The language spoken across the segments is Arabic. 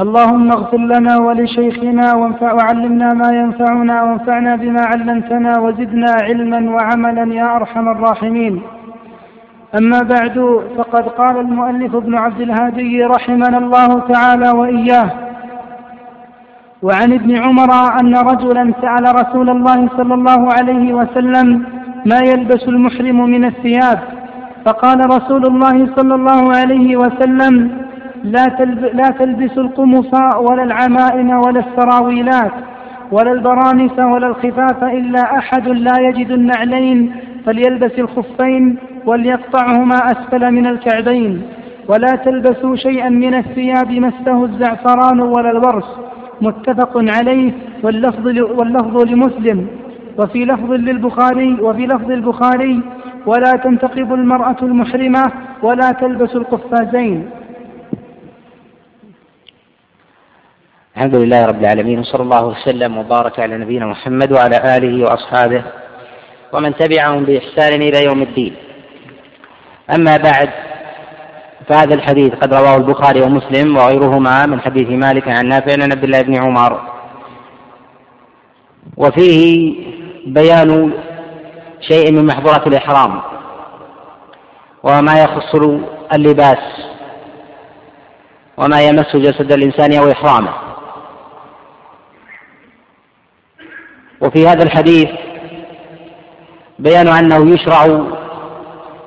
اللهم اغفر لنا ولشيخنا وانفع وعلمنا ما ينفعنا وانفعنا بما علمتنا وزدنا علما وعملا يا أرحم الراحمين. أما بعد فقد قال المؤلف ابن عبد الهادي رحمنا الله تعالى وإياه وعن ابن عمر أن رجلا سأل رسول الله صلى الله عليه وسلم ما يلبس المحرم من الثياب؟ فقال رسول الله صلى الله عليه وسلم لا, تلب لا تلبسوا القمص ولا العمائم ولا السراويلات ولا البرانس ولا الخفاف إلا أحد لا يجد النعلين فليلبس الخفين وليقطعهما أسفل من الكعبين. ولا تلبسوا شيئا من الثياب مسه الزعفران ولا الورس. متفق عليه واللفظ, واللفظ لمسلم. وفي لفظ للبخاري وفي لفظ البخاري ولا تنتقب المرأة المحرمة ولا تلبس القفازين. الحمد لله رب العالمين وصلى الله وسلم وبارك على نبينا محمد وعلى آله وأصحابه ومن تبعهم بإحسان إلى يوم الدين. أما بعد فهذا الحديث قد رواه البخاري ومسلم وغيرهما من حديث مالك عن نافع عن عبد الله بن عمر. وفيه بيان شيء من محظورات الإحرام وما يخص اللباس وما يمس جسد الإنسان أو إحرامه. وفي هذا الحديث بيان أنه يشرع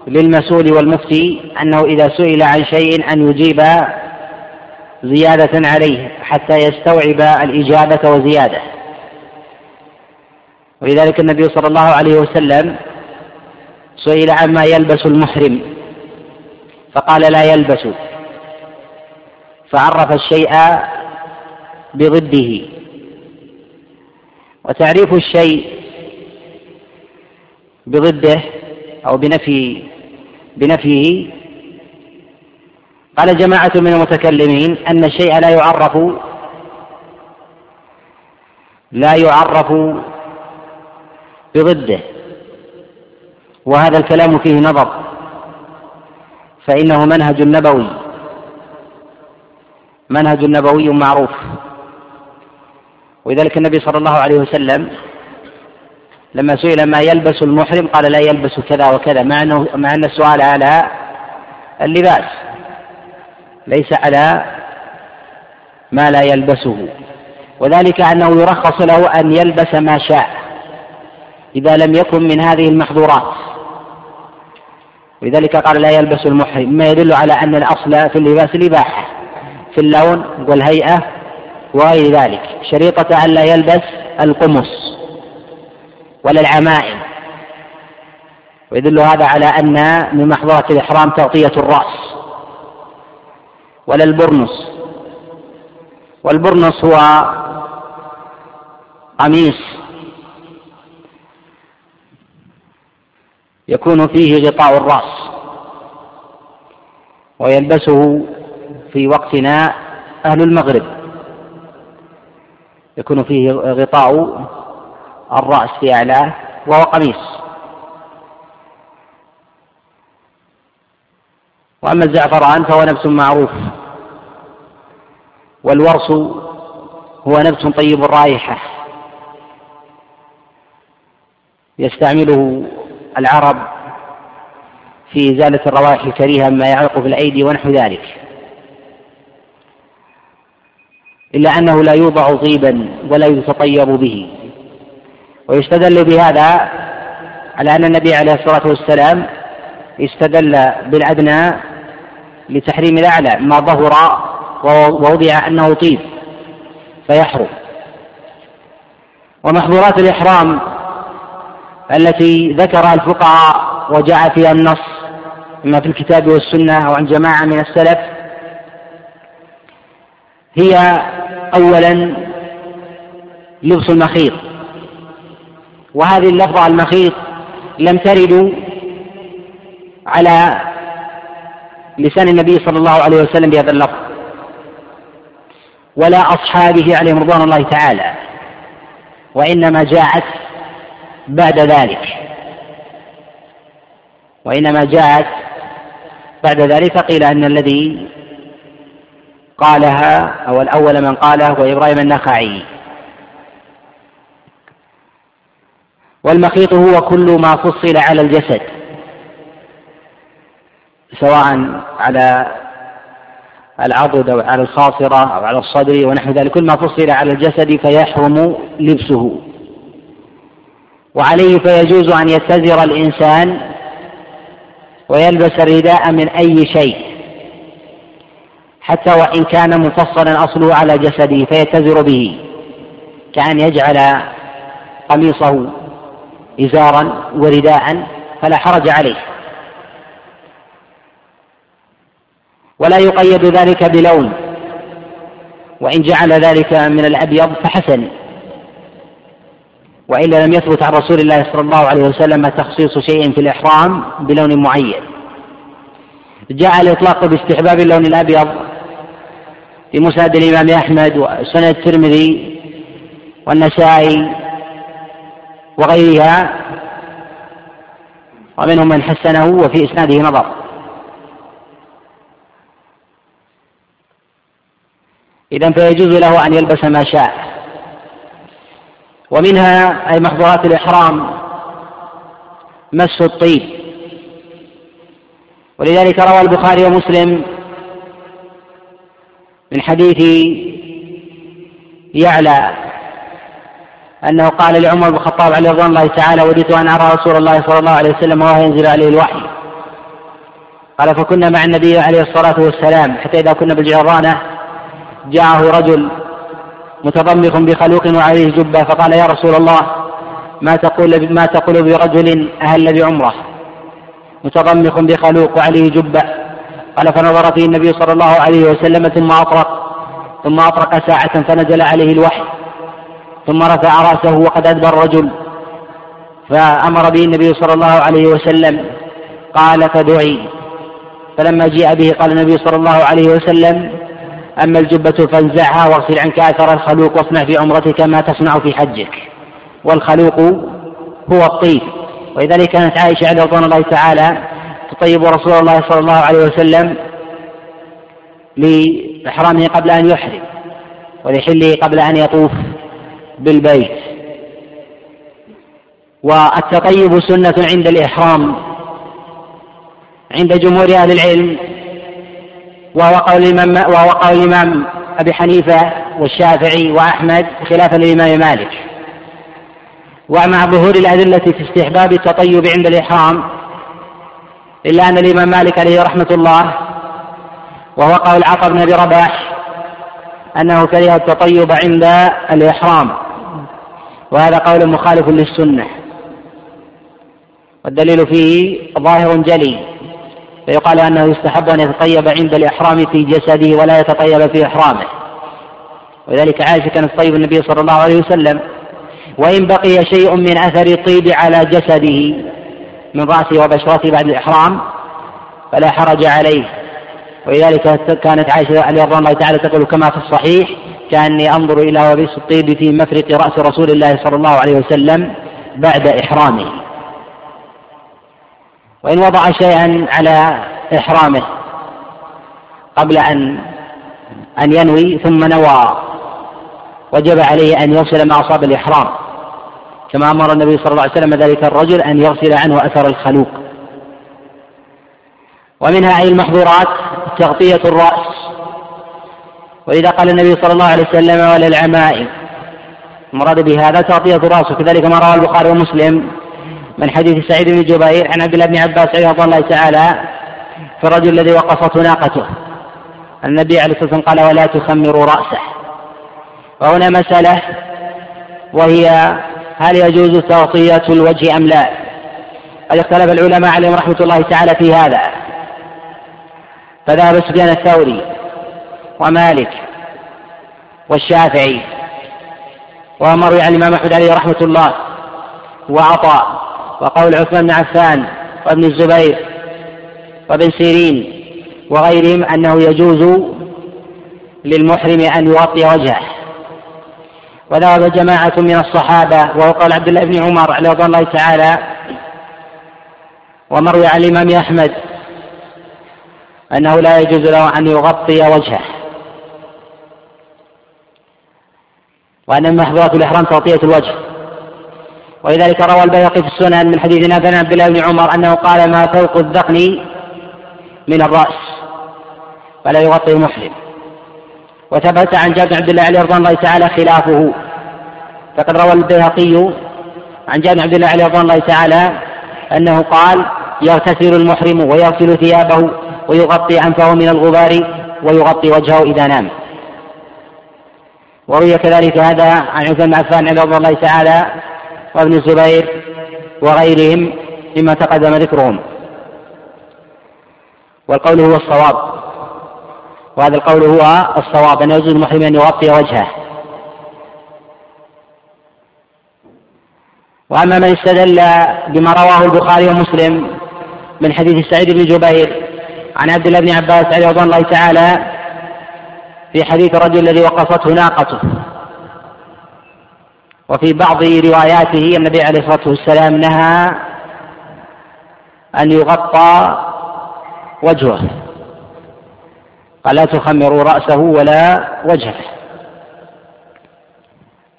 للمسؤول والمفتي أنه إذا سئل عن شيء أن يجيب زيادة عليه حتى يستوعب الإجابة وزيادة. ولذلك النبي صلى الله عليه وسلم سئل عما يلبس المحرم فقال لا يلبس فعرف الشيء بضده. وتعريف الشيء بضده أو بنفي بنفيه. قال جماعة من المتكلمين أن الشيء لا يعرف لا يعرف بضده وهذا الكلام فيه نظر فإنه منهج نبوي منهج نبوي معروف. ولذلك النبي صلى الله عليه وسلم لما سئل ما يلبس المحرم قال لا يلبس كذا وكذا مع انه مع أن السؤال على اللباس ليس على ما لا يلبسه. وذلك أنه يرخص له أن يلبس ما شاء إذا لم يكن من هذه المحظورات. ولذلك قال لا يلبس المحرم ما يدل على أن الأصل في اللباس الاباحه في اللون والهيئة وغير ذلك. شريطة أن لا يلبس القمص ولا العمائم. ويدل هذا على أن من محظورة الإحرام تغطية الرأس ولا البرنس والبرنس هو قميص يكون فيه غطاء الرأس ويلبسه في وقتنا أهل المغرب. يكون فيه غطاء الرأس في أعلاه وهو قميص. وأما الزعفران فهو نبت معروف. والورس هو نبت طيب الرائحة يستعمله العرب في إزالة الروائح الكريهة مما يعلق في الأيدي ونحو ذلك. إلا أنه لا يوضع طيبا ولا يتطيب به. ويستدل بهذا على أن النبي عليه الصلاة والسلام استدل بالأدنى لتحريم الأعلى ما ظهر ووضع أنه طيب فيحرم. ومحظورات الإحرام التي ذكرها الفقهاء وجاء فيها النص إما في الكتاب والسنة أو عن جماعة من السلف هي أولا لبس المخيط. وهذه اللفظة المخيط لم ترد على لسان النبي صلى الله عليه وسلم بهذا اللفظ ولا أصحابه عليهم رضوان الله تعالى وإنما جاءت بعد ذلك. وإنما جاءت بعد ذلك قيل أن الذي قالها أو الأول من قالها هو إبراهيم النخعي. والمخيط هو كل ما فصل على الجسد سواء على العضد أو على الخاصرة أو على الصدر ونحو ذلك. كل ما فصل على الجسد فيحرم لبسه. وعليه فيجوز أن يتزر الإنسان ويلبس الرداء من أي شيء. حتى وإن كان مفصلا أصله على جسده فيتزر به كأن يجعل قميصه إزارا ورداء فلا حرج عليه. ولا يقيد ذلك بلون وإن جعل ذلك من الأبيض فحسن. وإلا لم يثبت عن رسول الله صلى الله عليه وسلم تخصيص شيء في الإحرام بلون معين. جاء الإطلاق باستحباب اللون الأبيض في مسند الإمام أحمد وسند الترمذي والنسائي وغيرها ومنهم من حسنه وفي إسناده نظر. إذا فيجوز له أن يلبس ما شاء. ومنها أي محظورات الإحرام مس الطيب. ولذلك روى البخاري ومسلم من حديث يعلى أنه قال لعمر بن الخطاب عليه رضوان الله تعالى وددت أن أرى رسول الله صلى الله عليه وسلم وهو ينزل عليه الوحي. قال فكنا مع النبي عليه الصلاة والسلام حتى إذا كنا بالجيرانة جاءه رجل متضمخ بخلوق وعليه جبة فقال يا رسول الله ما تقول ما تقول برجل أهل بعمرة متضمخ بخلوق وعليه جبة. قال فنظر فيه النبي صلى الله عليه وسلم ثم أطرق ثم أطرق ساعة فنزل عليه الوحي ثم رفع رأسه وقد أدبر الرجل. فأمر به النبي صلى الله عليه وسلم قال فدعي. فلما جيء به قال النبي صلى الله عليه وسلم أما الجبة فانزعها واغسل عنك أثر الخلوق واصنع في عمرتك ما تصنع في حجك. والخلوق هو الطيب. ولذلك كانت عائشة رضوان الله تعالى تطيب رسول الله صلى الله عليه وسلم لإحرامه قبل أن يحرم ولحله قبل أن يطوف بالبيت. والتطيب سنة عند الإحرام عند جمهور أهل العلم وهو قول الإمام وهو الإمام أبي حنيفة والشافعي وأحمد خلافا للإمام مالك. ومع ظهور الأدلة في استحباب التطيب عند الإحرام إلا أن الإمام مالك عليه رحمة الله وهو قول عطا بن أبي رباح أنه كره التطيب عند الإحرام وهذا قول مخالف للسنة. والدليل فيه ظاهر جلي فيقال أنه يستحب أن يتطيب عند الإحرام في جسده ولا يتطيب في إحرامه. ولذلك عائشة كانت تطيب النبي صلى الله عليه وسلم. وإن بقي شيء من أثر الطيب على جسده من رأسه وبشرته بعد الإحرام فلا حرج عليه. ولذلك كانت عائشة رضي الله تعالى تقول كما في الصحيح كأني أنظر إلى وبيس الطيب في مفرق رأس رسول الله صلى الله عليه وسلم بعد إحرامه. وإن وضع شيئا على إحرامه قبل أن أن ينوي ثم نوى وجب عليه أن يغسل ما أصاب الإحرام. كما أمر النبي صلى الله عليه وسلم ذلك الرجل أن يغسل عنه أثر الخلوق. ومنها أي المحظورات تغطية الرأس. وإذا قال النبي صلى الله عليه وسلم وللعمائم المراد بهذا تغطية الرأس. وكذلك ما روى البخاري ومسلم من حديث سعيد بن جبير عن عبد الله بن عباس رضي الله تعالى في الرجل الذي وقصته ناقته. النبي عليه الصلاة والسلام قال ولا تخمروا رأسه. وهنا مسألة وهي هل يجوز تغطية الوجه أم لا؟ قد اختلف العلماء عليهم رحمة الله تعالى في هذا. فذهب سفيان الثوري ومالك والشافعي ومروي عن الإمام أحمد عليه رحمة الله وعطاء وقول عثمان بن عفان وابن الزبير وابن سيرين وغيرهم أنه يجوز للمحرم أن يغطي وجهه. وذهب جماعة من الصحابة وهو قول عبد الله بن عمر عليه رضي الله تعالى ومروي عن الإمام أحمد أنه لا يجوز له أن يغطي وجهه. وأن من محظورات الإحرام تغطية الوجه. ولذلك روى البيهقي في السنن من حديث نافع عبد الله بن عمر أنه قال ما فوق الذقن من الرأس فلا يغطي المحرم. وثبت عن جابر بن عبد الله عليه رضوان الله تعالى خلافه. فقد روى البيهقي عن جابر عبد الله عليه رضوان الله تعالى أنه قال يغتسل المحرم ويغسل ثيابه ويغطي أنفه من الغبار ويغطي وجهه إذا نام. وروي كذلك هذا عن عثمان بن عفان رضي الله تعالى وابن الزبير وغيرهم مما تقدم ذكرهم. والقول هو الصواب وهذا القول هو الصواب أن يجوز المحرم أن يغطي وجهه. وأما من استدل بما رواه البخاري ومسلم من حديث سعيد بن جبير عن عبد الله بن عباس رضوان الله تعالى في حديث الرجل الذي وقصته ناقته. وفي بعض رواياته النبي عليه الصلاة والسلام نهى أن يغطى وجهه. قال لا تخمروا رأسه ولا وجهه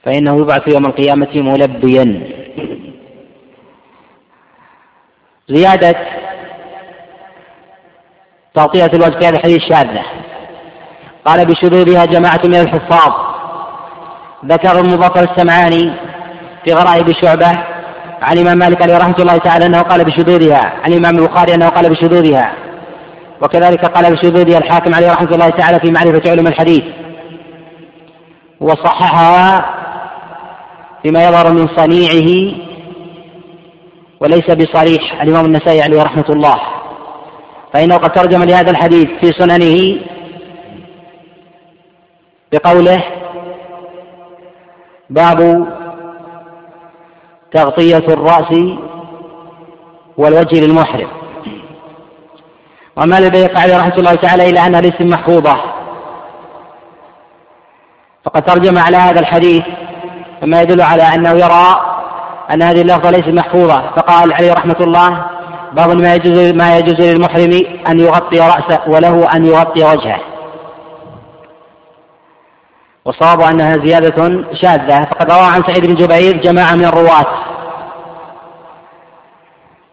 فإنه يبعث يوم القيامة ملبيا. زيادة تغطية الوجه في هذا الحديث شاذة. قال بشذوذها جماعة من الحفاظ. ذكر المظفر السمعاني في غرائب شعبة عن الإمام مالك عليه رحمة الله تعالى أنه قال بشذوذها عن الإمام البخاري أنه قال بشذوذها. وكذلك قال بشذوذها الحاكم عليه رحمة الله تعالى في معرفة علم الحديث. وصححها فيما يظهر من صنيعه وليس بصريح. الإمام النسائي عليه رحمة الله. فإنه قد ترجم لهذا الحديث في سننه بقوله باب تغطية الرأس والوجه للمحرم. وما لديك عليه رحمة الله تعالى إلى أنها ليست محفوظة. فقد ترجم على هذا الحديث مما يدل على أنه يرى أن هذه اللفظة ليست محفوظة. فقال عليه رحمة الله باب ما يجوز ما يجوز للمحرم أن يغطي رأسه وله أن يغطي وجهه. والصواب أنها زيادة شاذة. فقد روى عن سعيد بن جبير جماعة من الرواة.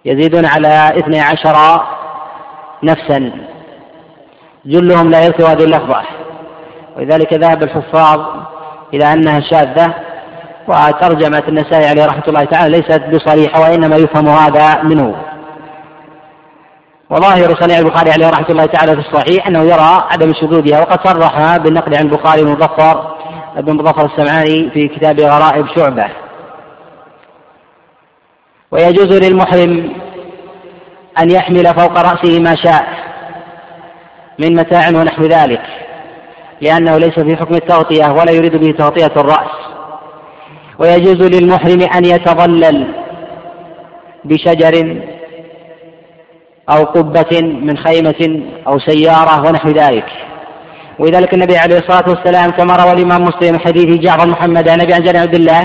يزيدون على اثني عشر نفسا. جلهم لا يذكر هذه اللفظة. ولذلك ذهب الحفاظ إلى أنها شاذة. وترجمة النسائي عليه رحمة الله تعالى ليست بصريحة وإنما يفهم هذا منه. وظاهر صنيع البخاري عليه رحمة الله تعالى في الصحيح أنه يرى عدم شذوذها وقد صرح بالنقل عن البخاري المظفر ابن مظفر السمعاني في كتاب غرائب شعبة. ويجوز للمحرم أن يحمل فوق رأسه ما شاء من متاع ونحو ذلك لأنه ليس في حكم التغطية ولا يريد به تغطية الرأس. ويجوز للمحرم أن يتظلل بشجر أو قبة من خيمة أو سيارة ونحو ذلك. ولذلك النبي عليه الصلاة والسلام كما روى الإمام مسلم حديث جعفر محمد عن النبي عن عبد الله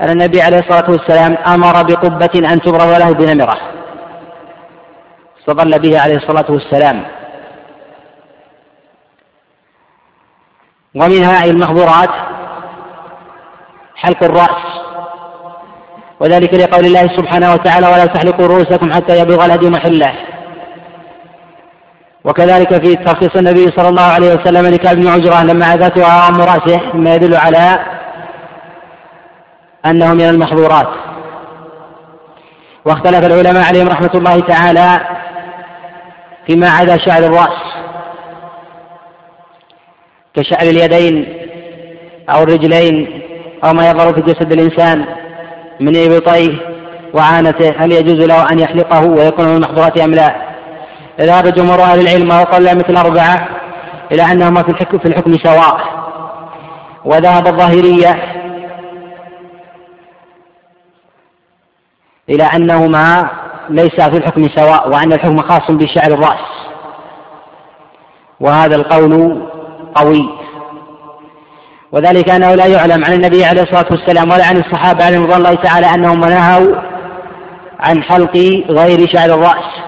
أن النبي عليه الصلاة والسلام أمر بقبة أن تبرد له بنمرة. استظل به عليه الصلاة والسلام. ومنها المحظورات حلق الرأس. وذلك لقول الله سبحانه وتعالى ولا تحلقوا رؤوسكم حتى يبلغ الهدي محله. وكذلك في تخصيص النبي صلى الله عليه وسلم لكعب بن عجرة لما عزتها أم رأسه مما يدل على أنه من المحظورات. واختلف العلماء عليهم رحمة الله تعالى فيما عدا شعر الرأس كشعر اليدين أو الرجلين. أو ما يظهر في جسد الإنسان من إبطيه وعانته هل يجوز له أن يحلقه ويكون من المحظورات أم لا؟ ذهب جمهور أهل العلم وقال مثل أربعة إلى أنهما في الحكم في الحكم سواء. وذهب الظاهرية إلى أنهما ليس في الحكم سواء وأن الحكم خاص بشعر الرأس. وهذا القول قوي. وذلك أنه لا يعلم عن النبي عليه الصلاة والسلام ولا عن الصحابة عليهم رضوان الله تعالى أنهم نهوا عن حلق غير شعر الرأس.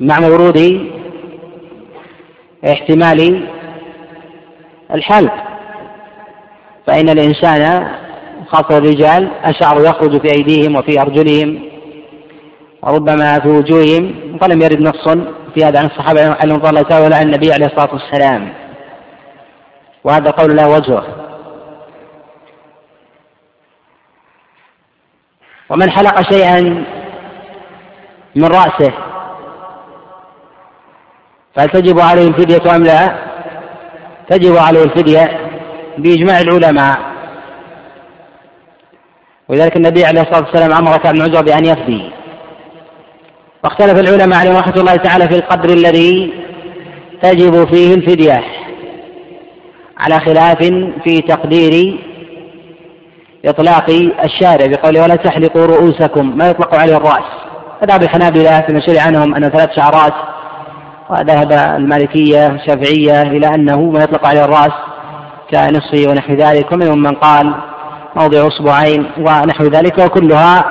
مع ورود احتمال الحلق فإن الإنسان خاصة الرجال الشعر يخرج في أيديهم وفي أرجلهم وربما في وجوههم ولم يرد نص في هذا عن الصحابة عليهم الله تعالى عن النبي عليه الصلاة والسلام. وهذا قول له وجهه. ومن حلق شيئا من رأسه فهل تجب عليه الفدية أم لا؟ تجب عليه الفدية بإجماع العلماء. ولذلك النبي عليه الصلاة والسلام أمر كعب بن عجرة بأن يفدي. واختلف العلماء عليهم رحمة الله تعالى في القدر الذي تجب فيه الفدية على خلاف في تقدير إطلاق الشارع بقوله ولا تحلقوا رؤوسكم ما يطلق عليه الرأس. فذهب الحنابلة في مشهور عنهم أن ثلاث شعرات وذهب المالكية الشافعية إلى أنه ما يطلق عليه الرأس كنصفه ونحو ذلك. ومنهم من قال موضع أصبعين ونحو ذلك وكلها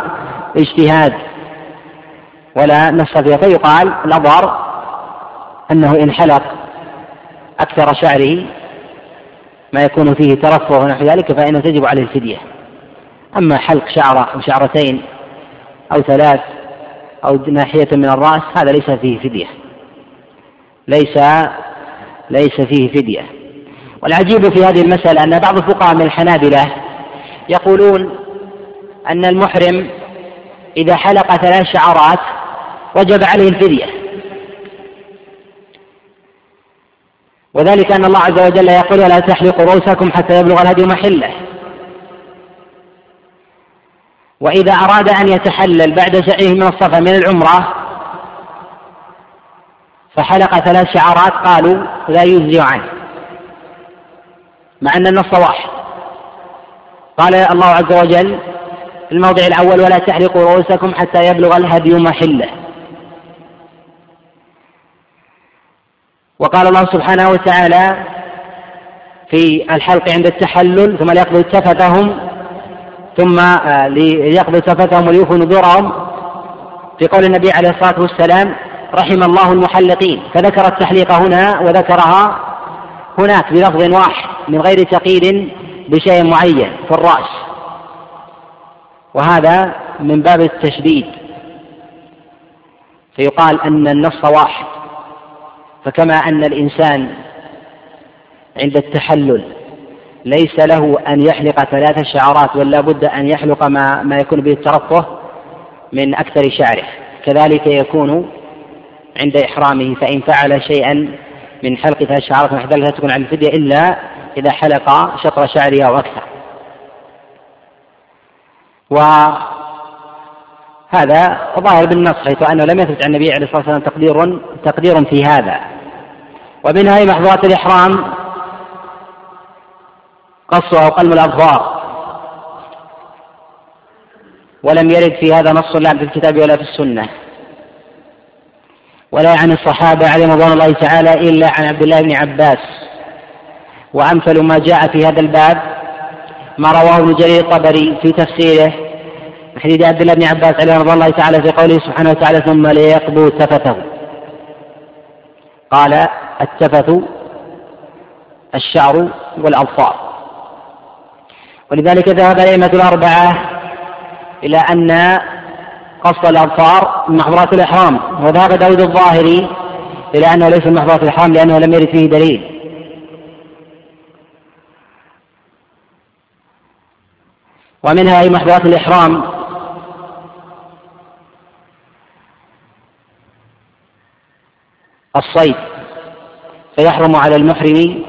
اجتهاد. ولا فيها فيقال الأظهر أنه إن حلق أكثر شعره ما يكون فيه ترفه ونحو ذلك فإنه تجب عليه الفدية. أما حلق شعرة أو شعرتين أو ثلاث أو ناحية من الرأس هذا ليس فيه فدية. ليس ليس فيه فدية. والعجيب في هذه المسألة أن بعض الفقهاء من الحنابلة يقولون أن المحرم إذا حلق ثلاث شعرات وجب عليه الفدية وذلك أن الله عز وجل يقول ولا تحلقوا رؤوسكم حتى يبلغ الهدي محله وإذا أراد أن يتحلل بعد سعيه من الصفا من العمرة فحلق ثلاث شعرات قالوا لا يجزي عنه مع أن النص واحد. قال الله عز وجل في الموضع الأول ولا تحلقوا رؤوسكم حتى يبلغ الهدي محله وقال الله سبحانه وتعالى في الحلق عند التحلل ثم ليقضوا تفتهم ثم آه، ليقضوا تفتهم وليوفوا نذورهم في قول النبي عليه الصلاة والسلام رحم الله المحلقين. فذكر التحليق هنا وذكرها هناك بلفظ واحد من غير تقييد بشيء معين في الرأس. وهذا من باب التشديد. فيقال أن النص واحد. فكما أن الإنسان عند التحلل ليس له أن يحلق ثلاث شعرات ولا بد أن يحلق ما, ما يكون به الترفه من أكثر شعره. كذلك يكون عند إحرامه فإن فعل شيئا من حلق ثلاث شعرات ذلك لا تكون على الفدية إلا إذا حلق شطر شعره أو أكثر. وهذا ظاهر بالنص حيث أنه لم يثبت عن النبي عليه الصلاة والسلام تقدير تقدير في هذا. ومنها هي محظورات الإحرام قص أو قلم الأظفار ولم يرد في هذا نص لا في الكتاب ولا في السنة. ولا عن الصحابة عليهم رضوان الله تعالى إلا عن عبد الله بن عباس. وأمثل ما جاء في هذا الباب ما رواه ابن جرير الطبري في تفسيره حديث عبد الله بن عباس عليه رضوان الله تعالى في قوله سبحانه وتعالى ثم ليقضوا تفته قال التفث الشعر والأظفار ولذلك ذهب الأئمة الأربعة إلى أن قص الأظفار من محظورات الإحرام وذهب داود الظاهري إلى أنه ليس من محظورات الإحرام لأنه لم يرد فيه دليل. ومنها أي محظورات الإحرام الصيد. فيحرم على المحرم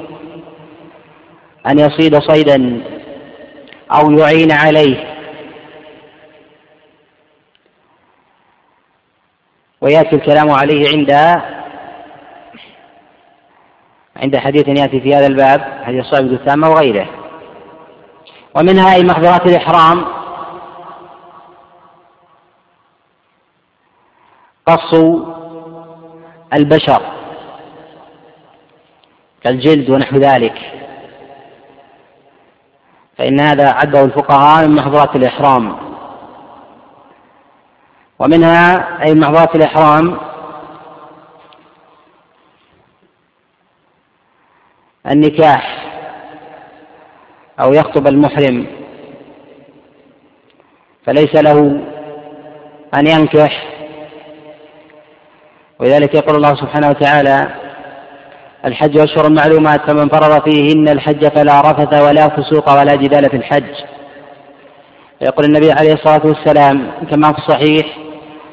أن يصيد صيدا أو يعين عليه. ويأتي الكلام عليه عند عند حديث يأتي في هذا الباب حديث صاحب الثامة وغيره. ومنها أي محظورات الإحرام قص البشر كالجلد ونحو ذلك. فإن هذا عده الفقهاء من محظورات الإحرام. ومنها أي محظورات الإحرام النكاح أو يخطب المحرم. فليس له أن ينكح ولذلك يقول الله سبحانه وتعالى الحج أشهر معلومات فمن فرض فيهن الحج فلا رفث ولا فسوق ولا جدال في الحج. يقول النبي عليه الصلاة والسلام كما في الصحيح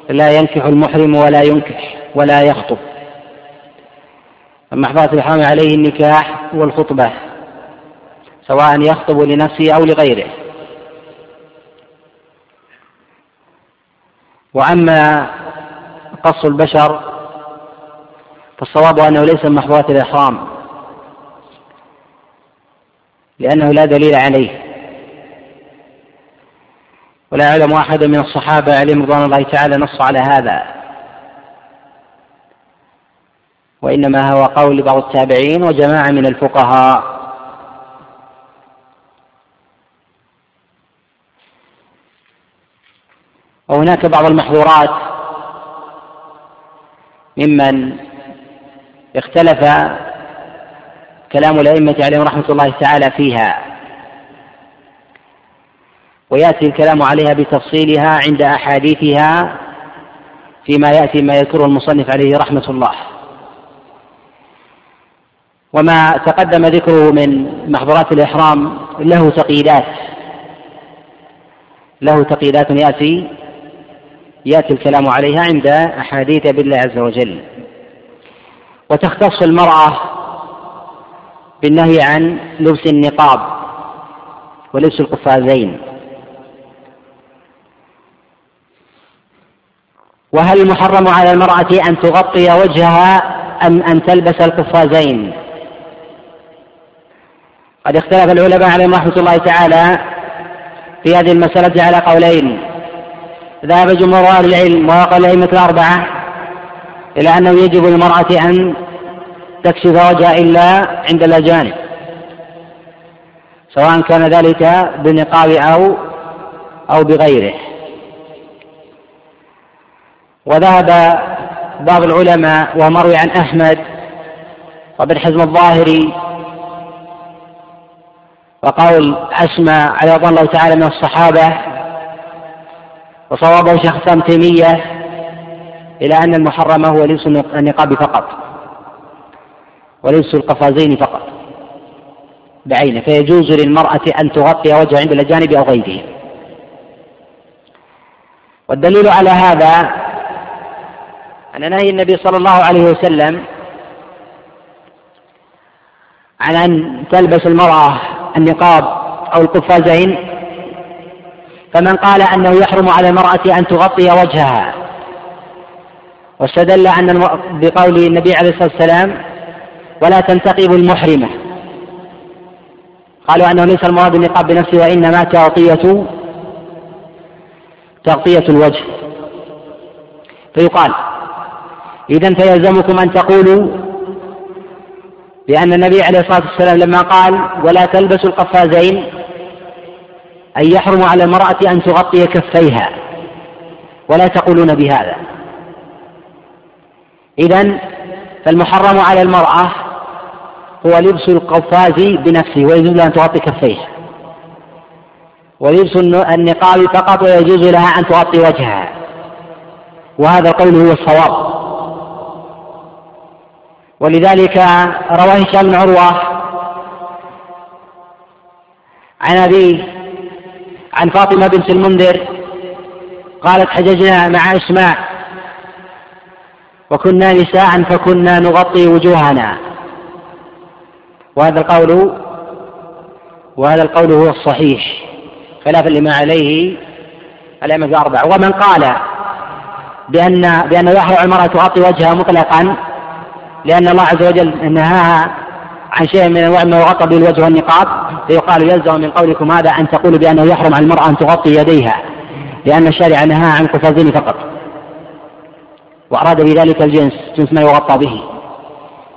لا ينكح المحرم ولا ينكح ولا يخطب. أما حفاظ الإحرام عليه النكاح والخطبة سواء يخطب لنفسه أو لغيره. وأما قص البشر فالصواب أنه ليس من محظورات الإحرام لأنه لا دليل عليه. ولا يعلم أحد من الصحابة عليهم رضوان الله تعالى نص على هذا. وإنما هو قول بعض التابعين وجماعة من الفقهاء. وهناك بعض المحظورات ممن اختلف كلام الأئمة عليهم رحمة الله تعالى فيها. ويأتي الكلام عليها بتفصيلها عند أحاديثها فيما يأتي ما يذكره المصنف عليه رحمة الله. وما تقدم ذكره من محظورات الإحرام له تقييدات. له تقييدات يأتي يأتي الكلام عليها عند أحاديث بالله عز وجل. وتختص المرأة بالنهي عن لبس النقاب ولبس القفازين. وهل المحرم على المرأة أن تغطي وجهها أم أن تلبس القفازين؟ قد اختلف العلماء عليهم رحمة الله تعالى في هذه المسألة على قولين ذهب جمهور أهل العلم وقال الأئمة الأربعة إلى أنه يجب للمرأة أن تكشف وجهها إلا عند الأجانب سواء كان ذلك بالنقاب أو أو بغيره. وذهب بعض العلماء ومروي عن أحمد وابن حزم الظاهري وقول أسمى على رضي الله تعالى من الصحابة وصوابه شيخ تيمية إلى أن المحرم هو لبس النقاب فقط ولبس القفازين فقط بعينه فيجوز للمرأة أن تغطي وجهها عند الأجانب أو غيرهم. والدليل على هذا أن نهي النبي صلى الله عليه وسلم عن أن تلبس المرأة النقاب أو القفازين فمن قال أنه يحرم على المرأة أن تغطي وجهها واستدل أن بقول النبي عليه الصلاة والسلام ولا تنتقب المحرمة. قالوا أنه ليس المراد النقاب بنفسه وإنما تغطية تغطية الوجه. فيقال إذا فيلزمكم أن تقولوا لأن النبي عليه الصلاة والسلام لما قال ولا تلبسوا القفازين أن يحرم على المرأة أن تغطي كفيها ولا تقولون بهذا. إذا فالمحرم على المرأة هو لبس القفاز بنفسه ويجوز لها أن تغطي كفيه. ولبس النقاب فقط ويجوز لها أن تغطي وجهها. وهذا القول هو الصواب. ولذلك رواه هشام بن عروة عن أبي عن فاطمة بنت المنذر قالت حججنا مع إسماع وكنا نساء فكنا نغطي وجوهنا. وهذا القول وهذا القول هو الصحيح. خلافا لما عليه الأئمة الأربعة. ومن قال بأن بأنه يحرم المرأة تغطي وجهها مطلقا لأن الله عز وجل نهاها عن شيء من أنواع ما يغطى به الوجه والنقاب فيقال يلزم من قولكم هذا أن تقولوا بأنه يحرم على المرأة أن تغطي يديها لأن الشارع نهى عن القفازين فقط. وأراد بذلك الجنس جنس ما يغطى به.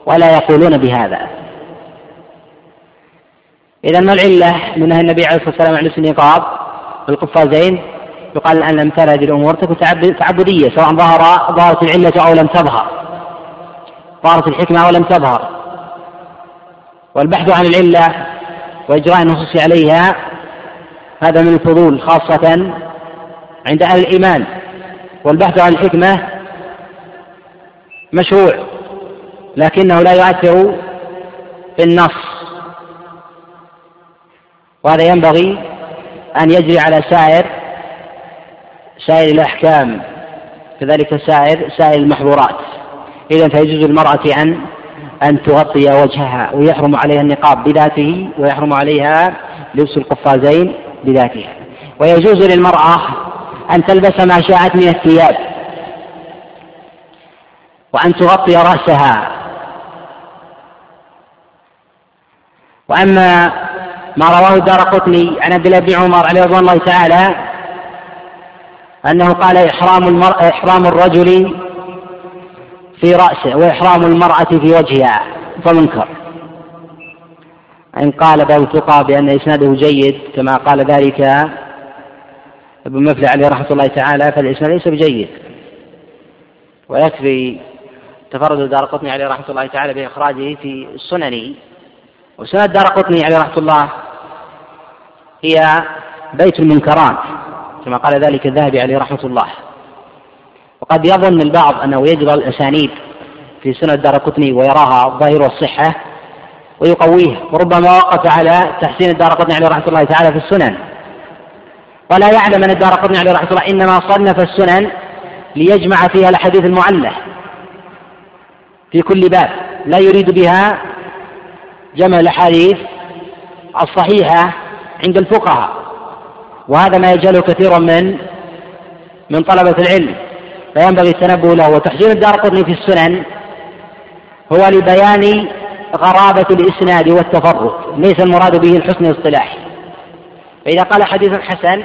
ولا يقولون بهذا. إذا ما العلة من نهي النبي عليه الصلاة والسلام عن النقاب بالقفازين؟ يقال أن لم هذه الأمور تكون تعبدية سواء ظهر ظهرت العلة أو لم تظهر. ظهرت الحكمة أو لم تظهر. والبحث عن العلة وإجراء النصوص عليها هذا من الفضول خاصة عند أهل الإيمان. والبحث عن الحكمة مشروع لكنه لا يؤثر في النص. وهذا ينبغي أن يجري على سائر سائر الأحكام كذلك سائر سائر المحظورات. إذا فيجوز للمرأة أن أن تغطي وجهها ويحرم عليها النقاب بذاته ويحرم عليها لبس القفازين بذاتها. ويجوز للمرأة أن تلبس ما شاءت من الثياب. وأن تغطي رأسها. وأما ما رواه الدار قطني عن عبد الله بن عمر عليه رضوان الله تعالى أنه قال إحرام المرء إحرام الرجل في رأسه وإحرام المرأة في وجهها. فمنكر. إن قال بعض الفقهاء بأن إسناده جيد كما قال ذلك ابن مفلح عليه رحمة الله تعالى فالإسناد ليس بجيد. ويكفي تفرد الدار قطني عليه رحمة الله تعالى بإخراجه في السنن وسنة الدار قطني عليه رحمة الله هي بيت المنكرات كما قال ذلك الذهبي عليه رحمة الله. وقد يظن البعض أنه يجرى الأسانيد في سنة الدار قطني ويراها الظاهر والصحة ويقويه وربما وقف على تحسين الدار قطني عليه رحمة الله تعالى في السنن. ولا يعلم أن الدار قطني عليه رحمة الله إنما صنف السنن ليجمع فيها الأحاديث المعلة. في كل باب لا يريد بها جمع الأحاديث الصحيحة عند الفقهاء. وهذا ما يجهله كثير من من طلبة العلم. فينبغي التنبه له. وتحسين الدار قطني في السنن هو لبيان غرابة الإسناد والتفرد ليس المراد به الحسن الاصطلاحي فإذا قال حديث حسن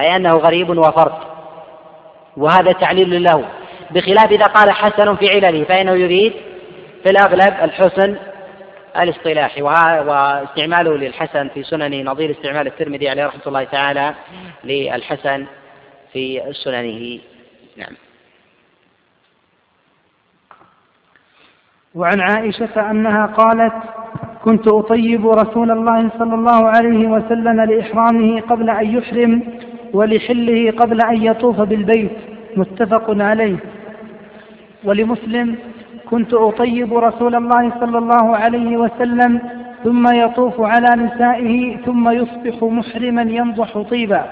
أي أنه غريب وفرد وهذا تعليل له. بخلاف إذا قال حسن في علله فإنه يريد في الأغلب الحسن الاصطلاحي واستعماله للحسن في سننه نظير استعمال الترمذي عليه رحمة الله تعالى للحسن في سننه. نعم. وعن عائشة أنها قالت كنت أطيب رسول الله صلى الله عليه وسلم لإحرامه قبل أن يحرم ولحله قبل أن يطوف بالبيت. متفق عليه. ولمسلم كنت أطيب رسول الله صلى الله عليه وسلم ثم يطوف على نسائه ثم يصبح محرما ينضح طيبا.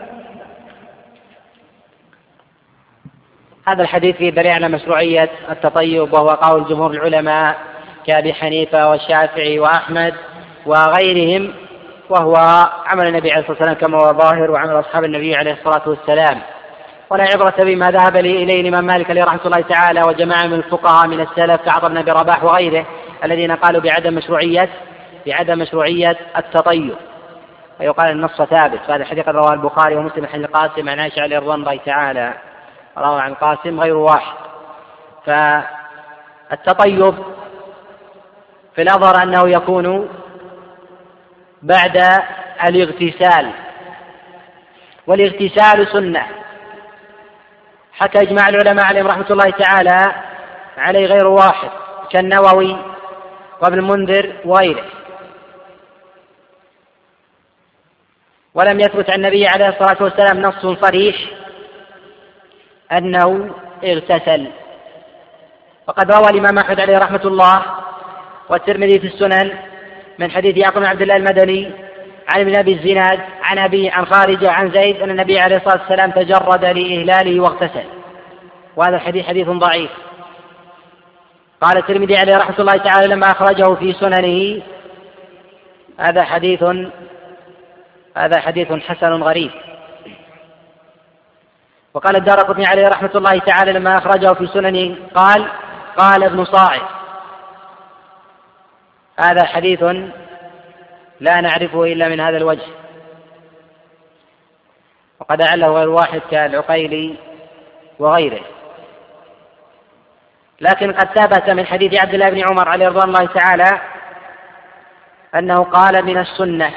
هذا الحديث فيه دليل على مشروعية التطيب وهو قول جمهور العلماء كأبي حنيفة والشافعي وأحمد وغيرهم وهو عمل النبي عليه الصلاة والسلام كما هو ظاهر وعمل أصحاب النبي عليه الصلاة والسلام. ولا عبرة بما ذهب إليه الإمام مالك عليه رحمة الله تعالى وجماعة من الفقهاء من السلف كعطا بن أبي رباح وغيره الذين قالوا بعدم مشروعية بعدم مشروعية التطيب ويقال النص ثابت. فهذا الحديث رواه البخاري ومسلم عن القاسم عن عائشة عليه رضوان الله تعالى. روى عن القاسم غير واحد. فالتطيب في الأظهر أنه يكون بعد الاغتسال. والاغتسال سنة. حتى إجماع العلماء عليهم رحمة الله تعالى عليه غير واحد كالنووي وابن المنذر وغيره. ولم يثبت عن النبي عليه الصلاة والسلام نص صريح أنه اغتسل. وقد روى الإمام أحمد عليه رحمة الله والترمذي في السنن من حديث يعقوب بن عبد الله المدني عن ابن أبي الزناد عن أبي عن خارجة عن زيد أن النبي عليه الصلاة والسلام تجرد لإهلاله واغتسل. وهذا الحديث حديث ضعيف. قال الترمذي عليه رحمة الله تعالى لما أخرجه في سننه هذا حديث هذا حديث حسن غريب. وقال الدار قطني عليه رحمة الله تعالى لما أخرجه في سننه قال قال ابن صاعد. هذا حديث لا نعرفه إلا من هذا الوجه. وقد أعله غير واحد كالعقيلي وغيره. لكن قد ثبت من حديث عبد الله بن عمر عليه رضوان الله تعالى أنه قال من السنة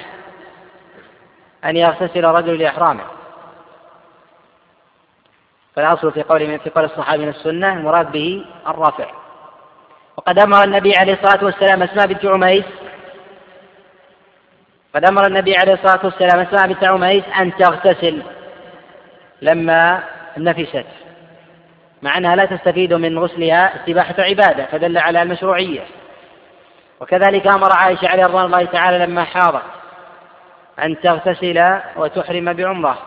أن يغتسل رجل لإحرامه. فالأصل في قول في قول الصحابي من السنة المراد به الرافع. وقد أمر النبي عليه الصلاة والسلام أسماء بنت عميس قد أمر النبي عليه الصلاة والسلام أسماء بنت عميس أن تغتسل لما نفست مع أنها لا تستفيد من غسلها استباحة عبادة فدل على المشروعية. وكذلك أمر عائشة عليه رضوان الله تعالى لما حاضت أن تغتسل وتحرم بعمرة.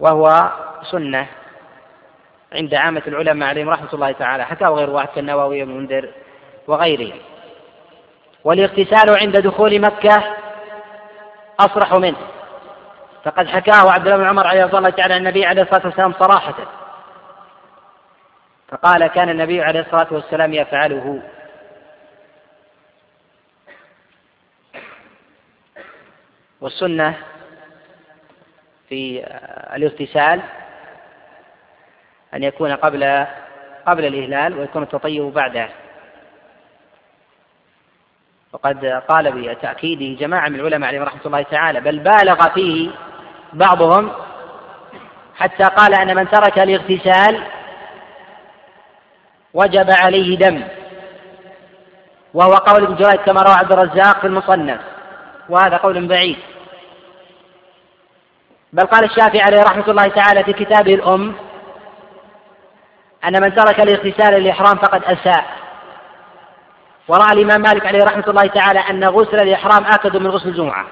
وهو سنة عند عامة العلماء عليهم رحمة الله تعالى حكاه غير واحد كالنووي والمنذر وغيره والاغتسال عند دخول مكة أصرح منه. فقد حكاه عبد الله بن عمر عليه الله تعالى النبي عليه الصلاة والسلام صراحة. فقال كان النبي عليه الصلاة والسلام يفعله. والسنة في الاغتسال أن يكون قبل قبل الإهلال ويكون التطيب بعده. وقد قال بتأكيده جماعة من العلماء عليهم رحمة الله تعالى بل بالغ فيه بعضهم حتى قال أن من ترك الاغتسال وجب عليه دم. وهو قول ابن جريج كما روى عبد الرزاق في المصنف وهذا قول بعيد. بل قال الشافعي عليه رحمة الله تعالى في كتابه الأم أن من ترك الاغتسال للإحرام فقد أساء. ورأى الإمام مالك عليه رحمة الله تعالى أن غسل الإحرام آكد من غسل الجمعة.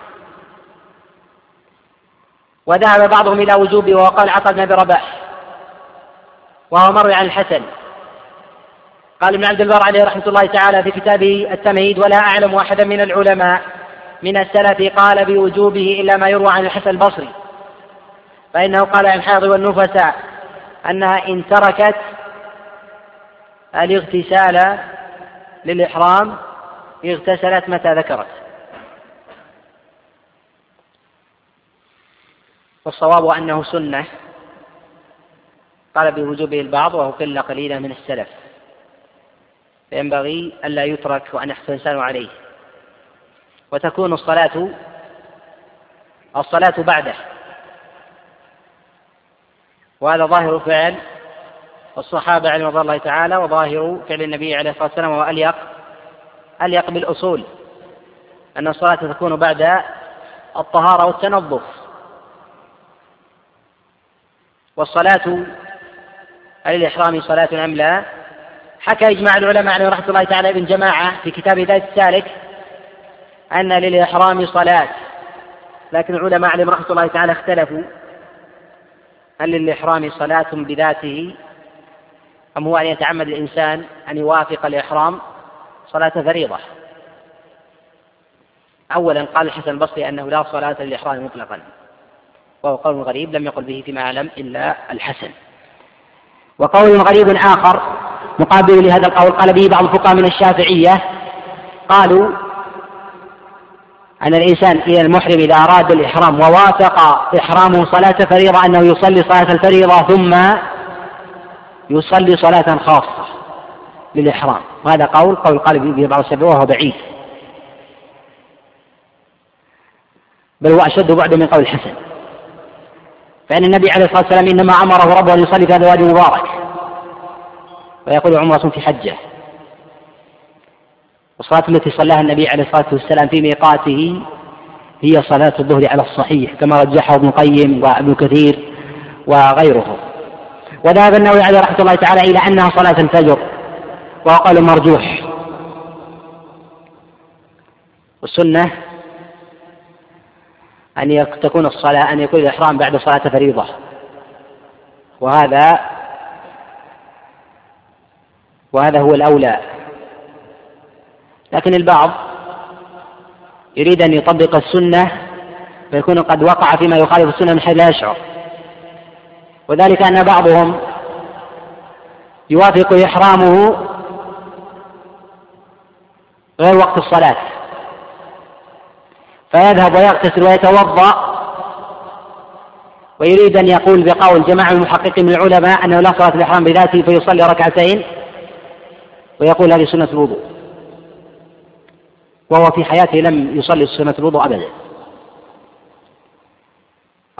وذهب بعضهم إلى وجوبه وهو قال عطى بن أبي رباح وهو مروي عن الحسن. قال ابن عبد البر عليه رحمة الله تعالى في كتابه التمهيد ولا أعلم أحدا من العلماء من السلف قال بوجوبه إلا ما يروى عن الحسن البصري. فإنه قال عن الحاض والنفساء أنها إن تركت الاغتسال للإحرام اغتسلت متى ذكرت. والصواب أنه سنة. قال بوجوبه البعض وهو قلة قليلة من السلف. فينبغي ألا يترك وأن يحسن الإنسان عليه. وتكون الصلاة الصلاة بعده. وهذا ظاهر فعل الصحابة عليهم رضي الله تعالى وظاهر فعل النبي عليه الصلاة والسلام وهو أليق أليق بالأصول أن الصلاة تكون بعد الطهارة والتنظف والصلاة هل الإحرام صلاة أم لا؟ حكى إجماع العلماء عليه رحمة الله تعالى ابن جماعة في كتاب ذات السالك أن للإحرام صلاة لكن العلماء عليهم رحمة الله تعالى اختلفوا هل للإحرام صلاة بذاته أم هو أن يتعمد الإنسان أن يوافق الإحرام؟ صلاة فريضة. أولا قال الحسن البصري أنه لا صلاة للإحرام مطلقا. وهو قول غريب لم يقل به فيما أعلم إلا الحسن. وقول غريب آخر مقابل لهذا القول قال به بعض الفقهاء من الشافعية قالوا أن الإنسان إلى المحرم إذا أراد الإحرام ووافق إحرامه صلاة فريضة أنه يصلي صلاة الفريضة ثم يصلي صلاة خاصة للإحرام. وهذا قول قول قال به بعض السبع وهو بعيد بل هو أشد بعد من قول الحسن. فإن النبي عليه الصلاة والسلام إنما أمره ربه أن يصلي في هذا الوادي المبارك. ويقول عمرة في حجة. والصلاة التي صلاها النبي عليه الصلاة والسلام في ميقاته هي صلاة الظهر على الصحيح كما رجحه ابن القيم وابن كثير وغيره. وذهب النووي عليه رحمة الله تعالى إلى أنها صلاة الفجر وهو قول مرجوح. والسنة أن تكون الصلاة أن يكون الإحرام بعد صلاة فريضة. وهذا وهذا هو الأولى. لكن البعض يريد أن يطبق السنة فيكون قد وقع فيما يخالف السنة من حيث لا يشعر. وذلك أن بعضهم يوافق إحرامه غير وقت الصلاة فيذهب ويغتسل ويتوضأ ويريد أن يقول بقول جماعة من المحققين من العلماء أنه لا صلاة الإحرام بذاته فيصلي ركعتين ويقول هذه سنة الوضوء. وهو في حياته لم يصلي سنة الوضوء أبدا.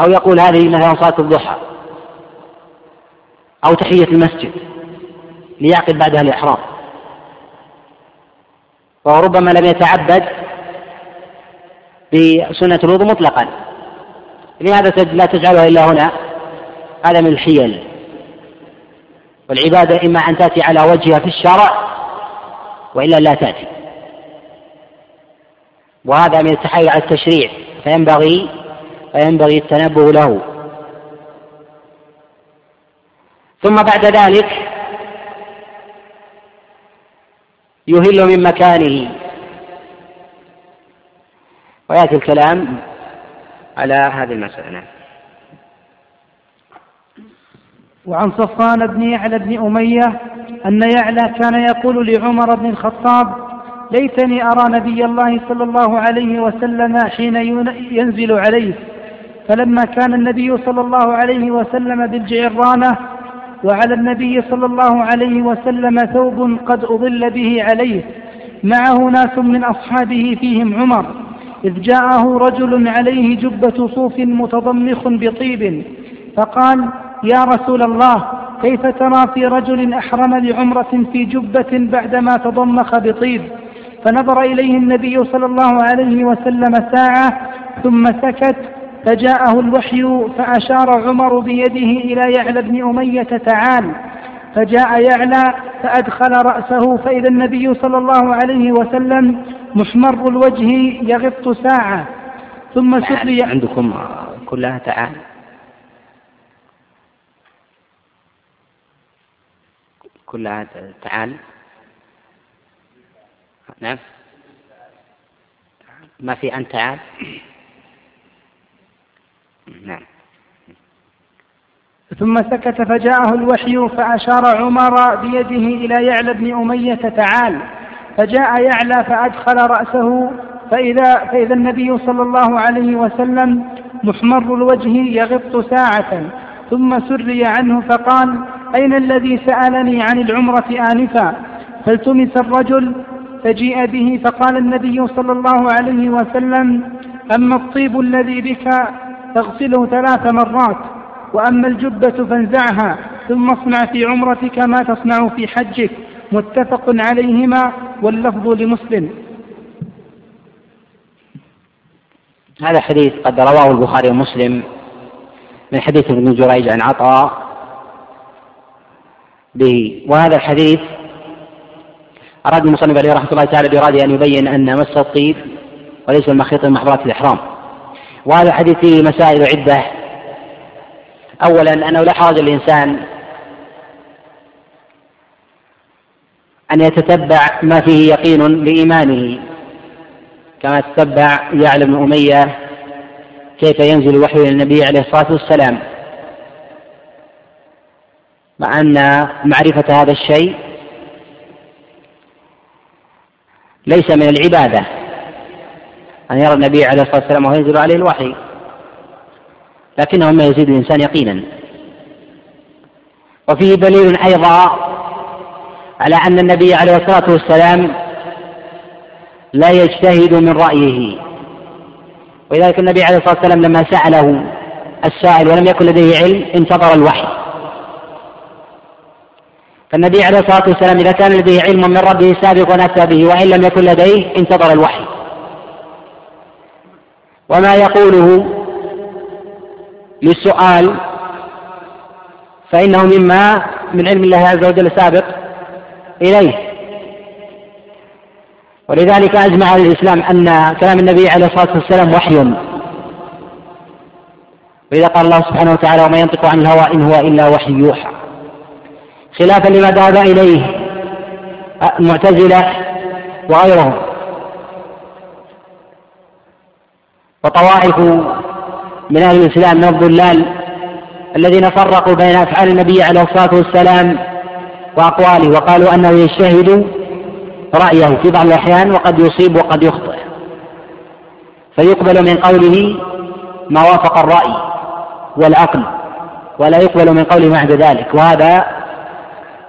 أو يقول هذه مثلا صلاة الضحى. أو تحية المسجد ليعقد بعدها الإحرام. وربما لم يتعبد بسنة الوضوء مطلقا. لماذا لا تجعلها إلا هنا. هذا من الحيل. والعبادة إما أن تأتي على وجهها في الشرع وإلا لا تأتي. وهذا من التحايل على التشريع. فينبغي فينبغي التنبه له. ثم بعد ذلك يهل من مكانه. ويأتي الكلام على هذه المسألة. وعن صفوان بن يعلى بن أمية أن يعلى كان يقول لعمر بن الخطاب ليتني أرى نبي الله صلى الله عليه وسلم حين ينزل عليه فلما كان النبي صلى الله عليه وسلم بالجعرانة وعلى النبي صلى الله عليه وسلم ثوب قد أضل به عليه. معه ناس من أصحابه فيهم عمر. إذ جاءه رجل عليه جبة صوف متضمخ بطيب. فقال يا رسول الله كيف ترى في رجل أحرم لعمرة في جبة بعدما تضمخ بطيب؟ فنظر إليه النبي صلى الله عليه وسلم ساعة ثم سكت فجاءه الوحي فأشار عمر بيده إلى يعلى بن أمية تعال فجاء يعلى فأدخل رأسه فإذا النبي صلى الله عليه وسلم محمر الوجه يغط ساعة ثم سري عندكم كلها تعال. كلها تعال. نعم. ما في أن تعال؟ نعم. ثم سكت فجاءه الوحي فأشار عمر بيده إلى يعلى بن أمية تعال. فجاء يعلى فأدخل رأسه فإذا, فإذا النبي صلى الله عليه وسلم محمر الوجه يغط ساعة. ثم سري عنه فقال أين الذي سألني عن العمرة آنفا؟ فالتمس الرجل فجيء به فقال النبي صلى الله عليه وسلم أما الطيب الذي بك فاغسله ثلاث مرات وأما الجبة فانزعها ثم اصنع في عمرتك ما تصنع في حجك متفق عليهما واللفظ لمسلم. هذا حديث قد رواه البخاري ومسلم من حديث ابن جريج عن عطاء. به. وهذا الحديث أراد المصنف عليه رحمة الله تعالى بإرادة أن يبين أن مس الطيب وليس المخيط من محظورات الإحرام. وهذا الحديث فيه مسائل عدة أولا أنه لا حرج الإنسان أن يتتبع ما فيه يقين لإيمانه كما تتبع يعلم بن أمية كيف ينزل الوحي إلى النبي عليه الصلاة والسلام. مع أن معرفة هذا الشيء ليس من العبادة. أن يرى النبي عليه الصلاة والسلام وهو ينزل عليه الوحي لكنه ما يزيد الإنسان يقينا. وفيه دليل أيضا على أن النبي عليه الصلاة والسلام لا يجتهد من رأيه. ولذلك النبي عليه الصلاة والسلام لما سأله السائل ولم يكن لديه علم انتظر الوحي. فالنبي عليه الصلاة والسلام إذا كان لديه علم من ربه سابق أتى به وإن لم يكن لديه انتظر الوحي. وما يقوله للسؤال فإنه مما من علم الله عز وجل سابق إليه. ولذلك أجمع الإسلام أن كلام النبي عليه الصلاة والسلام وحي. وإذا قال الله سبحانه وتعالى وما ينطق عن الهوى إن هو إلا وحي يوحى. خلافا لما ذهب إليه المعتزلة وغيرهم. وطوائف من أهل الإسلام من الضلال الذين فرقوا بين أفعال النبي عليه الصلاة والسلام وأقواله وقالوا أنه يجتهد رأيه في بعض الأحيان وقد يصيب وقد يخطئ. فيقبل من قوله ما وافق الرأي والعقل ولا يقبل من قوله ما عدا ذلك وهذا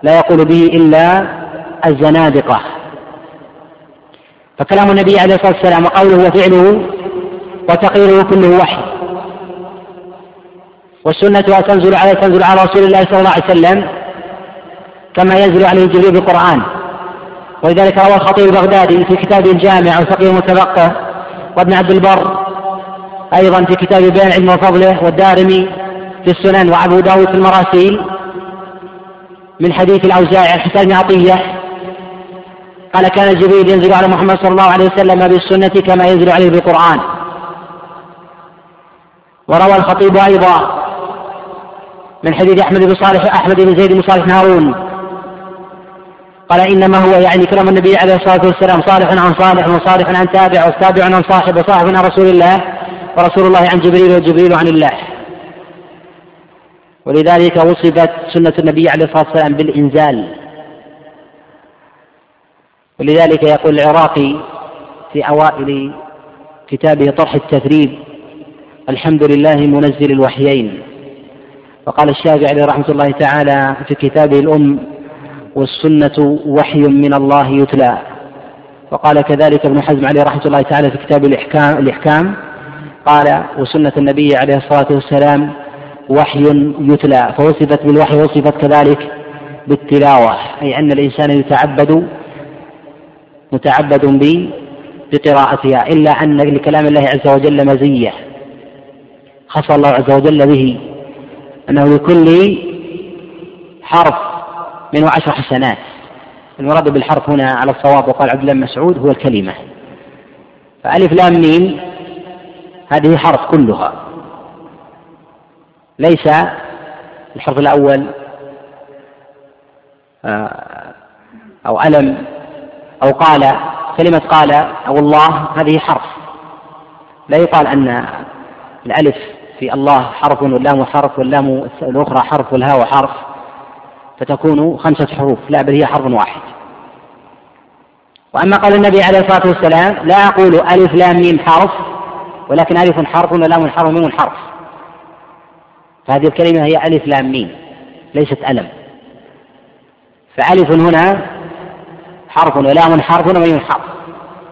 لا يقول به إلا الزنادقة. فكلام النبي عليه الصلاة والسلام وقوله وفعله وتقريره كله وحي. والسنة تنزل على تنزل على رسول الله صلى الله عليه وسلم كما ينزل عليه جبريل بالقرآن. ولذلك روى الخطيب البغدادي في كتابه الجامع وفقه المتفقه وابن عبد البر أيضا في كتاب بيان العلم وفضله والدارمي في السنن وأبو داود في المراسيل من حديث الأوزاعي عن حسين بن عطية. قال كان جبريل ينزل على محمد صلى الله عليه وسلم بالسنة كما ينزل عليه بالقرآن. وروى الخطيب أيضا من حديث أحمد بن صالح أحمد بن زيد بن صالح هارون. قال إنما هو يعني كلام النبي عليه الصلاة والسلام صالح عن صالح وصالح عن تابع وتابع عن صاحب وصاحب عن رسول الله ورسول الله عن جبريل وجبريل عن الله. ولذلك وصفت سنة النبي عليه الصلاة والسلام بالإنزال. ولذلك يقول العراقي في أوائل كتابه طرح التثريب الحمد لله منزل الوحيين. وقال الشافعي رحمة الله تعالى في كتابه الأم والسنة وحي من الله يتلى. وقال كذلك ابن حزم عليه رحمة الله تعالى في كتاب الإحكام, الإحكام. قال وسنة النبي عليه الصلاة والسلام وحي يتلى. فوصفت بالوحي وصفت كذلك بالتلاوة. أي أن الإنسان يتعبد متعبد بقراءتها إلا أن لكلام الله عز وجل مزية. خص الله عز وجل به أنه لكل حرف منه عشر حسنات. المراد بالحرف هنا على الصواب وقال عبد الله مسعود هو الكلمة. فألف لام ميم هذه حرف كلها. ليس الحرف الأول آه، أو ألم أو قال كلمة قال أو الله هذه حرف. لا يقال أن الألف في الله حرف واللام حرف واللام الأخرى حرف والهاء حرف فتكون خمسة حروف لا بل هي حرف واحد. وأما قول النبي عليه الصلاة والسلام لا أقول ألف لام ميم حرف ولكن ألف حرف ولام حرف وميم حرف. فهذه الكلمة هي ألف لام ميم ليست ألم. فألف هنا حرف ولام حرف وميم حرف.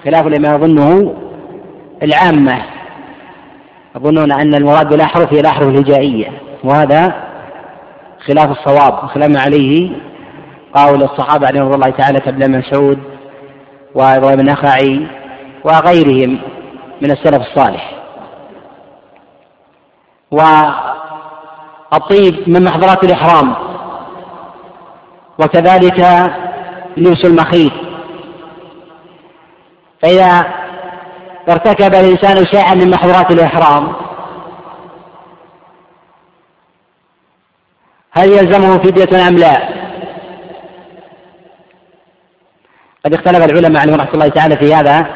خلاف لما يظنه العامة. يظنون أن المراد بالأحرف هي الأحرف الهجائية وهذا خلاف الصواب خلاف ما عليه قول الصحابة عليهم رضي الله تعالى كابن مسعود وإبراهيم النخعي وغيرهم من السلف الصالح. والطيب من محظورات الإحرام وكذلك لبس المخيط. فإذا ارتكب الإنسان شيئا من محظورات الإحرام هل يلزمه فدية أم لا؟ قد اختلف العلماء عليهم رحمة الله تعالى في هذا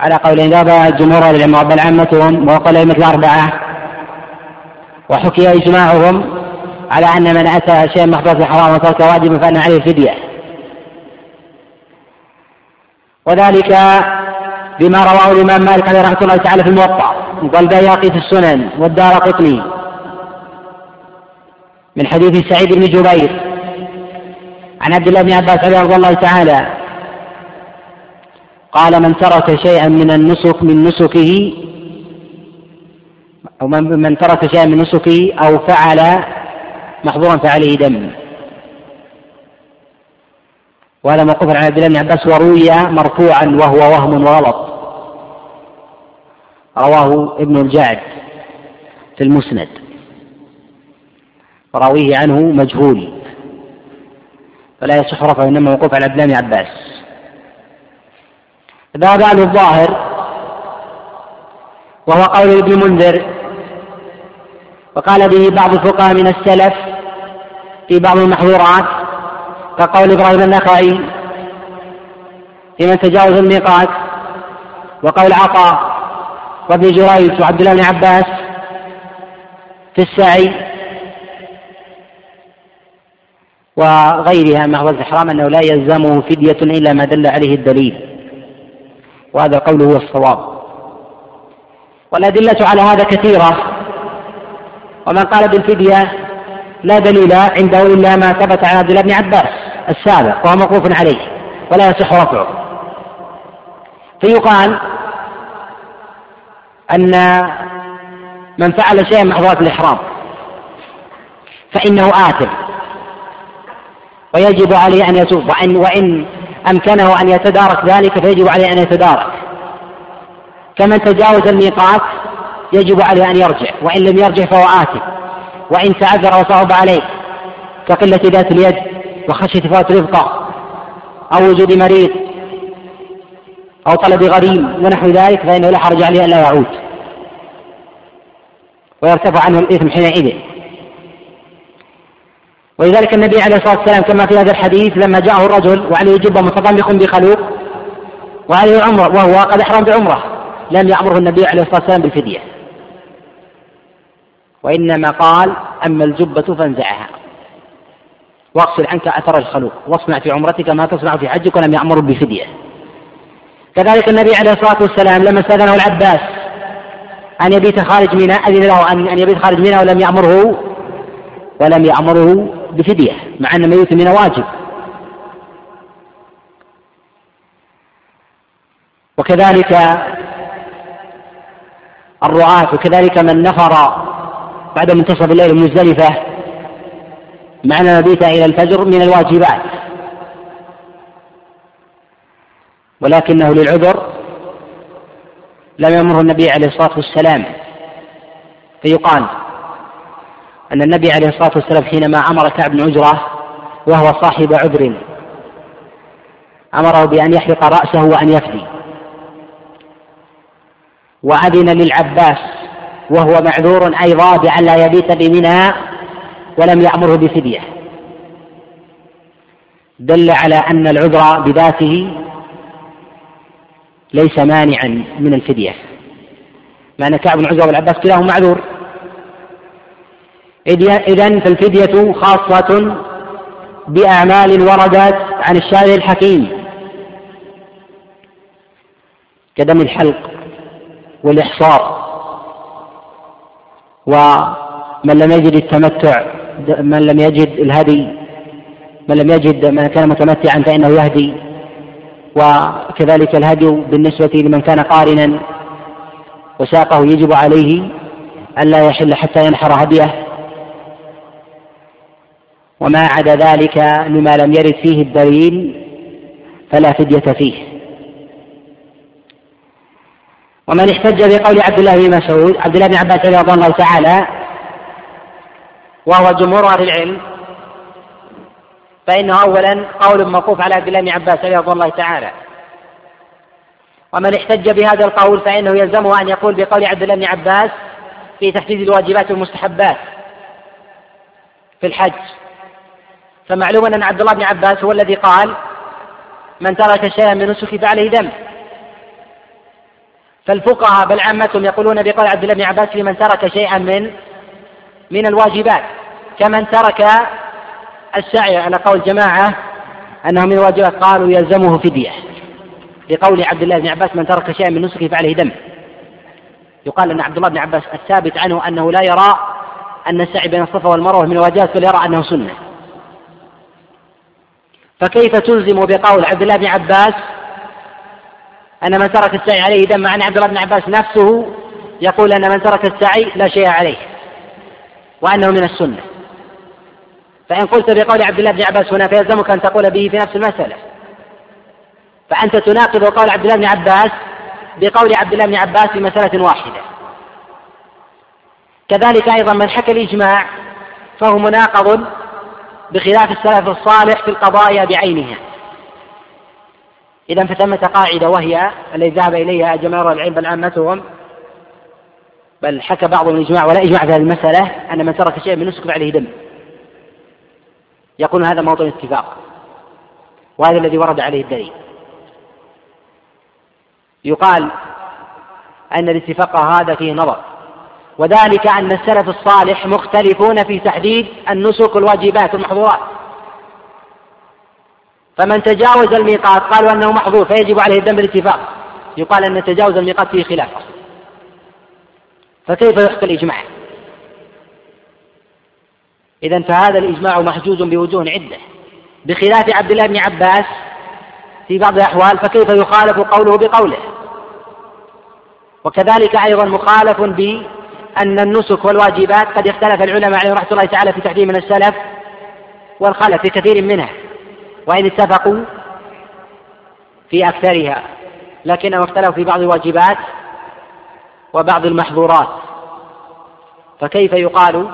على قولين ذهب جمهور العلماء بل عامتهم وقال مثل الأربعة وحكي إجماعهم على أن من أتى شيئا محظورات الحرام وترك واجب فأن عليه فدية وذلك بما رواه الإمام مالك عليه رحمة الله تعالى في الموطأ. والبياقي في السنن والدار قطني. من حديث سعيد بن جبير. عن عبد الله بن عباس رضي الله تعالى. قال من ترك شيئا من النسك من نسكه أو من ترك شيئا من نسكه أو فعل محظورا فعليه دم. وهذا موقوف عن عبد الله بن عباس وروي مرفوعا وهو وهم وغلط. رواه ابن الجعد في المسند. وراويه عنه مجهول. فلا يصح رفعه إنما موقوف على عبد الله بن عباس. ذهب عنه الظاهر وهو قول ابن منذر وقال به بعض الفقهاء من السلف في بعض المحظورات كقول إبراهيم النخعي في من تجاوز الميقات وقول عطاء وابن جريج وعبد الله بن عباس في السعي وغيرها من الإحرام أنه لا يلزمه فدية إلا ما دل عليه الدليل وهذا القول هو الصواب. والأدلة على هذا كثيرة ومن قال بالفدية لا دليل عنده إلا ما ثبت عن عبد الله بن عباس السابق وهو موقوف عليه ولا يصح رفعه. فيقال أن من فعل شيئا من محظورات الإحرام فإنه آثم. ويجب عليه أن يتوب. وإن وإن أمكنه أن يتدارك ذلك فيجب عليه أن يتدارك. كمن تجاوز الميقات يجب عليه أن يرجع. وإن لم يرجع فهو آثم. وإن تعذر وصعب عليه كقلة ذات اليد وخشية فوات رفقة أو وجود مريض أو طلب غريم ونحو ذلك فإنه لا حرج عليه أن لا يعود. ويرتفع عنه الإثم حينئذ. ولذلك النبي عليه الصلاة والسلام كما في هذا الحديث لما جاءه الرجل وعليه جبة متضمخ بخلوق وعليه عمرة وهو قد أحرم بعمرة لم يأمره النبي عليه الصلاة والسلام بالفدية. وإنما قال أما الجبة فانزعها. واغسل عنك أثر الخلوق واصنع في عمرتك ما تصنع في حجك ولم يأمر بفدية كذلك النبي عليه الصلاة والسلام لما استأذنه العباس أن يبيت خارج منى أذن له أن يبيت خارج منى ولم يأمره ولم يأمره بفدية مع أن ميت منى واجب. وكذلك الرعاة وكذلك من نفر بعد منتصف الليل المزدلفة معنى مبيت إلى الفجر من الواجبات. ولكنه للعذر لم يأمره النبي عليه الصلاة والسلام. فيقال أن النبي عليه الصلاة والسلام حينما أمر كعب بن عجرة وهو صاحب عذر أمره بأن يحلق رأسه وأن يفدي. وأذن للعباس وهو معذور أيضا بأن لا يبيت بمنى ولم يأمره بفدية. دل على أن العذر بذاته ليس مانعا من الفدية. مع أن كعب بن عزرة والعباس كلاهما معذور. إذا فالفدية خاصة بأعمال وردت عن الشارع الحكيم. كدم الحلق والإحصار ومن لم يجد التمتع من لم يجد الهدي. من لم يجد من كان متمتعا فإنه يهدي. وكذلك الهدي بالنسبة لمن كان قارنا وساقه يجب عليه ألا يحل حتى ينحر هديه. وما عدا ذلك مما لم يرد فيه الدليل فلا فدية فيه. ومن احتج بقول عبد الله بن مسعود عبد الله بن عباس رضي الله تعالى وهو جمهور أهل العلم. فإنه اولا قول موقوف على عبد الله بن عباس رضي الله تعالى. ومن احتج بهذا القول فإنه يلزمه أن يقول بقول عبد الله بن عباس في تحديد الواجبات والمستحبات في الحج. فمعلوم أن عبد الله بن عباس هو الذي قال من ترك شيئا من نسك فعليه دم فالفقهاء بل عامتهم يقولون بقول عبد الله بن عباس لمن ترك شيئا من من الواجبات كمن ترك السعي على قول جماعة أنه من الواجبات قالوا يلزمه فدية. لقول عبد الله بن عباس من ترك شيئا من نسكه فعليه دم. يقال أن عبد الله بن عباس الثابت عنه أنه لا يرى أن السعي بين الصفا والمروة من الواجبات بل يرى أنه سنة. فكيف تلزم بقول عبد الله بن عباس أن من ترك السعي عليه دم؟ مع أن عبد الله بن عباس نفسه يقول أن من ترك السعي لا شيء عليه وأنه من السنة. فإن قلت بقول عبد الله بن عباس هنا فيلزمك أن تقول به في نفس المسألة. فأنت تناقض قول عبد الله بن عباس بقول عبد الله بن عباس في مسألة واحدة. كذلك أيضا من حكى الإجماع فهو مناقض بخلاف السلف الصالح في القضايا بعينها. إذا فثمة قاعدة وهي التي ذهب إليها جماهير العلم بل عامتهم بل حكى بعضهم الإجماع ولا إجماع في هذه المسألة أن من ترك شيئا من نسك فعليه دم. يقول هذا موطن اتفاق. وهذا الذي ورد عليه الدليل. يقال أن الاتفاق هذا فيه نظر. وذلك أن السلف الصالح مختلفون في تحديد النسك والواجبات والمحظورات. فمن تجاوز الميقات قالوا أنه محظور فيجب عليه الدم بالاتفاق يقال أن تجاوز الميقات فيه خلاف. فكيف يحكى الإجماع؟ إذا فهذا الإجماع محجوز بوجوه عدة. بخلاف عبد الله بن عباس في بعض الأحوال فكيف يخالف قوله بقوله؟ وكذلك أيضا مخالف بأن النسك والواجبات قد اختلف العلماء عليهم رحمة الله تعالى في تحديد من السلف والخلف في كثير منها وإن اتفقوا في أكثرها لكنهم اختلفوا في بعض الواجبات وبعض المحظورات. فكيف يقال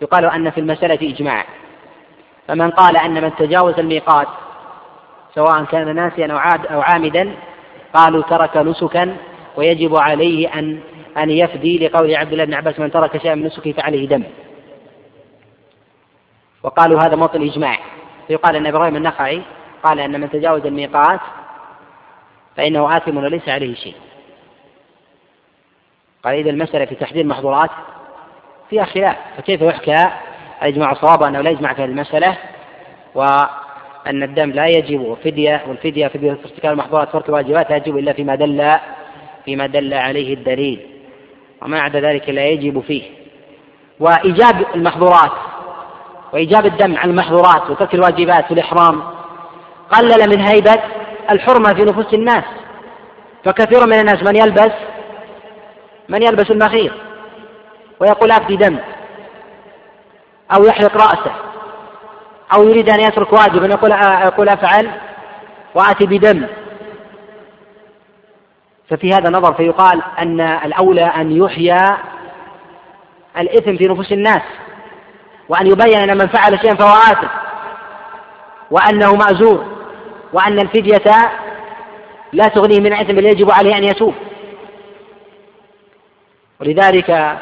يقال أن في المسألة إجماع. فمن قال أن من تجاوز الميقات سواء كان ناسيا أو عامدا قالوا ترك نسكا ويجب عليه أن أن يفدي لقول عبد الله بن عباس من ترك شيئا من نسكه فعليه دم. وقالوا هذا موطن إجماع. فيقال أن إبراهيم النخعي قال أن من تجاوز الميقات فإنه آثم وليس عليه شيء. قال إذا المسألة في تحديد المحظورات فيها خلاف فكيف يحكى؟ الإجماع الصواب أنه لا يجمع في المسألة وأن الدم لا يجب فدية والفدية فدية ارتكاب المحظورات ترك الواجبات لا يجب إلا فيما دل فيما دل عليه الدليل وما عدا ذلك لا يجب فيه. وإيجاب المحظورات وإيجاب الدم عن المحظورات وترك الواجبات في الإحرام قلل من هيبة الحرمة في نفوس الناس. فكثير من الناس من يلبس من يلبس المخيط. ويقول أفدي دم أو يحلق رأسه أو يريد أن يترك واجبا. يقول يقول أفعل وآتي بدم. ففي هذا نظر فيقال أن الأولى أن يحيى الإثم في نفوس الناس وأن يبين أن من فعل شيئا فهو آثم وأنه مأزور وأن الفدية لا تغنيه من إثم بل يجب عليه أن يتوب. ولذلك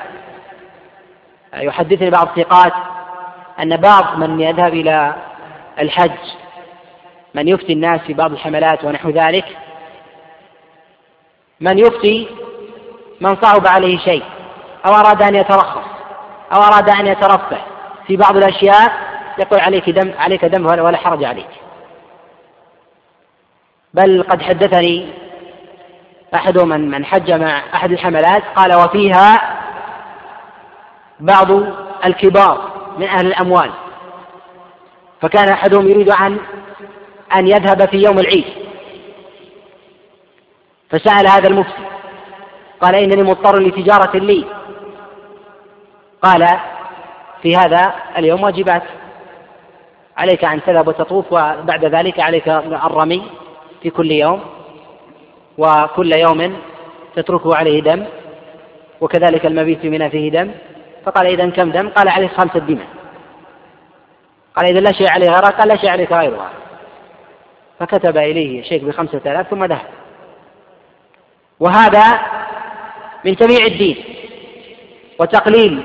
يحدثني بعض الثقات أن بعض من يذهب إلى الحج من يفتي الناس في بعض الحملات ونحو ذلك من يفتي من صعب عليه شيء أو أراد أن يترخص أو أراد أن يترفه في بعض الأشياء يقول عليك دم عليك دم ولا حرج عليك. بل قد حدثني أحد من من حج مع أحد الحملات قال وفيها بعض الكبار من أهل الأموال. فكان أحدهم يريد أن أن يذهب في يوم العيد. فسأل هذا المفتي قال إنني مضطر لتجارة لي. قال في هذا اليوم واجبات. عليك أن تذهب وتطوف وبعد ذلك عليك الرمي في كل يوم وكل يوم تتركه عليه دم وكذلك المبيت في منى فيه دم. فقال إذا كم دم؟ قال عليه خمسة دماء. قال إذا لا شيء عليه غيرها قال لا شيء عليك غيرها. فكتب إليه الشيخ بخمسة آلاف ثم ذهب. وهذا من تبيع الدين وتقليل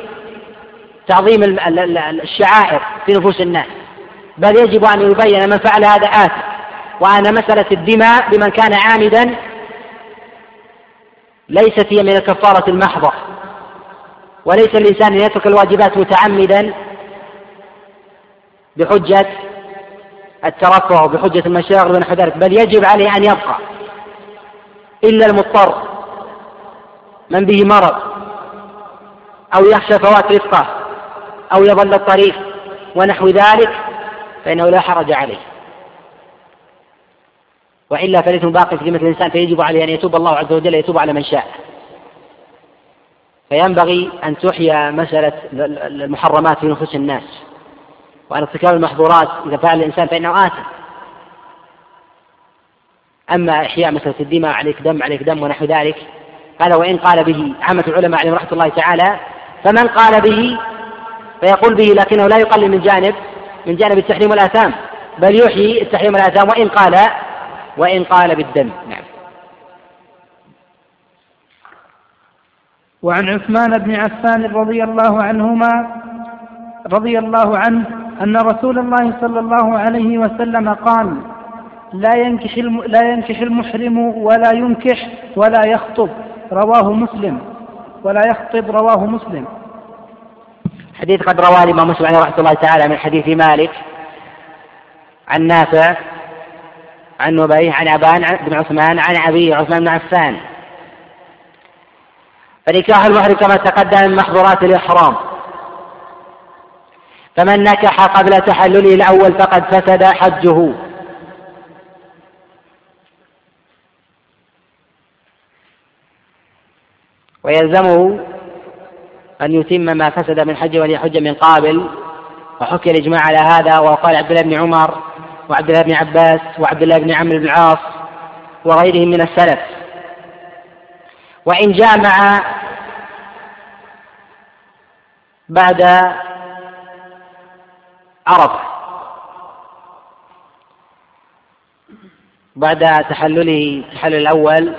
تعظيم الشعائر في نفوس الناس. بل يجب أن يبين من فعل هذا آثم وأن مسألة الدماء بمن كان عامدا ليست هي من الكفارة المحضة. وليس الإنسان أن يترك الواجبات متعمدا بحجة الترفع وبحجة المشاغل ونحو ذلك بل يجب عليه أن يبقى. إلا المضطر من به مرض أو يخشى فوات رفقه أو يضل الطريق ونحو ذلك فإنه لا حرج عليه. وإلا فليس باق في ذمة الإنسان فيجب عليه أن يتوب الله عز وجل يتوب على من شاء. فينبغي أن تحيا مسألة المحرمات في نفوس الناس. وأن ارتكاب المحظورات إذا فعل الإنسان فإنه آثم. أما إحياء مسألة الدماء عليك دم عليك دم ونحو ذلك هذا وإن قال به عامة العلماء عليهم رحمة الله تعالى فمن قال به فيقول به لكنه لا يقلل من جانب من جانب التحريم والآثام بل يحيي التحريم والآثام وإن قال وإن قال بالدم. نعم. وعن عثمان بن عفان رضي الله عنهما رضي الله عنه أن رسول الله صلى الله عليه وسلم قال لا ينكح لا ينكح المحرم ولا ينكح ولا يخطب. رواه مسلم. ولا يخطب رواه مسلم. حديث قد رواه الإمام مسلم عليه رحمة الله تعالى من حديث مالك عن نافع عن نبيه عن أبان بن عثمان عن أبي عثمان بن عفان. فنكاح المحرم كما تقدم من محظورات الإحرام. فمن نكح قبل تحلله الأول فقد فسد حجه. ويلزمه أن يتم ما فسد من حجه وليحج من قابل وحكي الإجماع على هذا وقال عبد الله بن عمر وعبد الله بن عباس وعبد الله بن عمرو بن العاص وغيرهم من السلف. وإن جامع بعد عرفة بعد تحلله التحلل الأول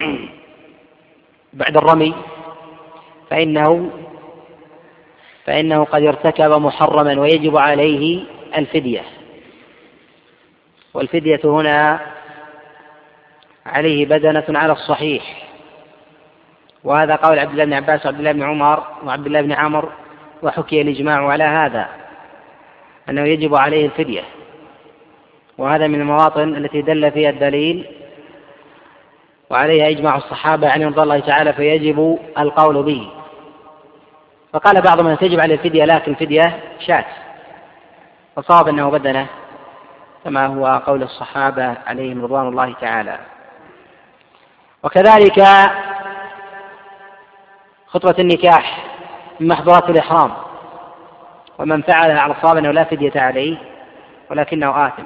بعد الرمي فإنه فإنه قد ارتكب محرما ويجب عليه الفدية. والفدية هنا عليه بدنة على الصحيح. وهذا قول عبد الله بن عباس وعبد الله بن عمر وعبد الله بن عمر وحكي الإجماع على هذا أنه يجب عليه الفدية. وهذا من المواطن التي دل فيها الدليل وعليها إجماع الصحابة عن رضي الله تعالى فيجب القول به. فقال بعضهم أن تجب عليه الفدية لكن فدية شاة. فصاب أنه بدنه كما هو قول الصحابة عليهم رضوان الله تعالى. وكذلك خطبة النكاح من محظورات الإحرام ومن فعلها على الصواب أنه لا فدية عليه ولكنه آثم.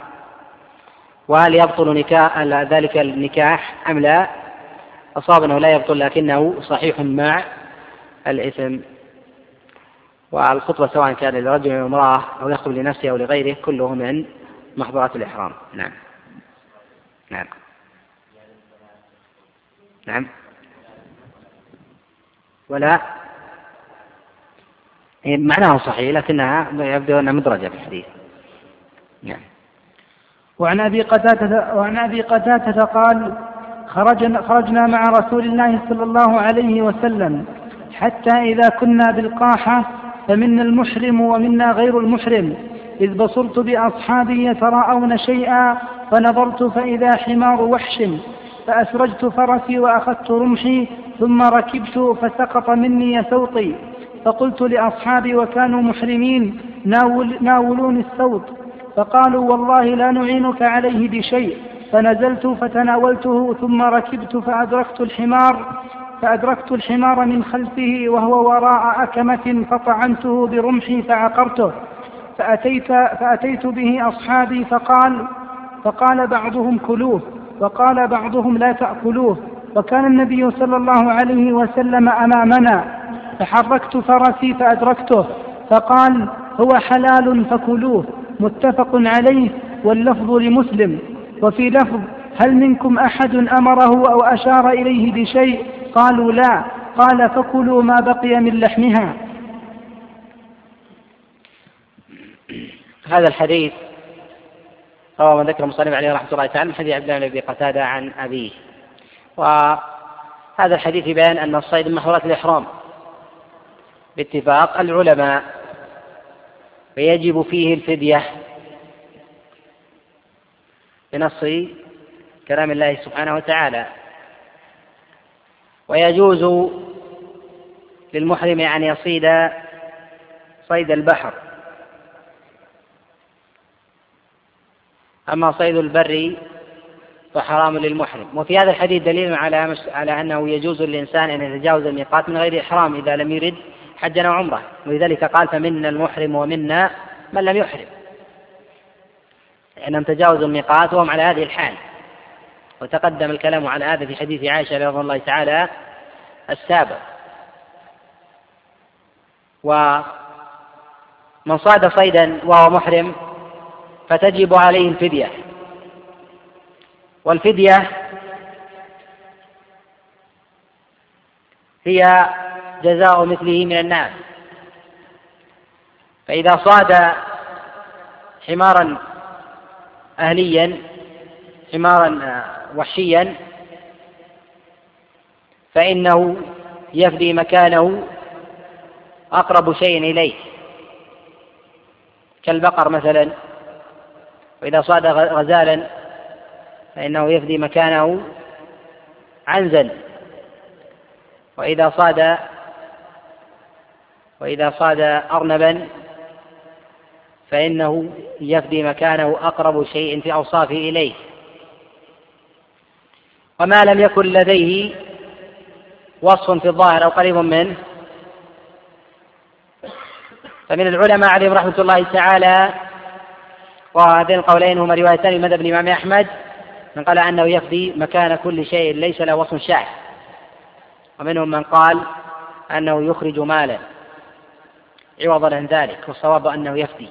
وهل يبطل نكاح ذلك النكاح أم لا؟ أصاب أنه لا يبطل لكنه صحيح مع الإثم. والخطبة سواء كان لرجل أو امرأة أو يخطب لنفسه أو لغيره كله من محظورات الإحرام. نعم. نعم. نعم. ولا معناه صحيح لكنها يبدو أنها مدرجة في الحديث. نعم. وعن أبي قتادة وعن أبي قتادة قال خرجنا, خرجنا مع رسول الله صلى الله عليه وسلم حتى إذا كنا بالقاحة فمنا المحرم ومنا غير المحرم. إذ بصرت بأصحابي يتراءون شيئا فنظرت فإذا حمار وحش. فأسرجت فرسي وأخذت رمحي ثم ركبت فسقط مني سوطي فقلت لأصحابي وكانوا محرمين ناول ناولوني السوط فقالوا والله لا نعينك عليه بشيء. فنزلت فتناولته ثم ركبت فأدركت الحمار فأدركت الحمار من خلفه وهو وراء أكمة فطعنته برمحي فعقرته. فأتيت, فأتيت به أصحابي فقال فقال بعضهم كلوه. وقال بعضهم لا تأكلوه وكان النبي صلى الله عليه وسلم أمامنا فحركت فرسي فأدركته فقال هو حلال فكلوه متفق عليه واللفظ لمسلم. وفي لفظ هل منكم أحد أمره أو أشار إليه بشيء؟ قالوا لا. قال فكلوا ما بقي من لحمها. هذا الحديث رواه من ذكر المصنف عليه رحمة الله تعالى من حديث عبد الله بن أبي قتادة عن أبيه. وهذا الحديث بيان أن الصيد من محظورات الإحرام. باتفاق العلماء. فيجب فيه الفدية. بنص كلام الله سبحانه وتعالى. ويجوز للمحرم أن يصيد صيد البحر. أما صيد البر فحرام للمحرم. وفي هذا الحديث دليل على على أنه يجوز للإنسان أن يتجاوز الميقات من غير إحرام إذا لم يرد حجا أو عمرة. ولذلك قال فمنا المحرم ومنا من لم يحرم. لأنهم تجاوزوا الميقات وهم على هذه الحال. وتقدم الكلام على هذا في حديث عائشة رضي الله تعالى السابق. ومن صاد صيدا وهو محرم فتجب عليه الفدية والفدية هي جزاء مثله من الناس. فإذا صاد حمارا أهليا حمارا وحشيا فإنه يفدي مكانه أقرب شيء إليه. كالبقر مثلا. وإذا صاد غزالا فإنه يفدي مكانه عنزا وإذا صاد وإذا صاد أرنبا فإنه يفدي مكانه أقرب شيء في أوصافه إليه. وما لم يكن لديه وصف في الظاهر أو قريب منه. فمن العلماء عليهم رحمة الله تعالى وهذين القولين هما روايتان مذهب الإمام أحمد من قال أنه يفدي مكان كل شيء ليس له وصف شاذ ومنهم من قال أنه يخرج مالا عوضا عن ذلك والصواب أنه يفدي.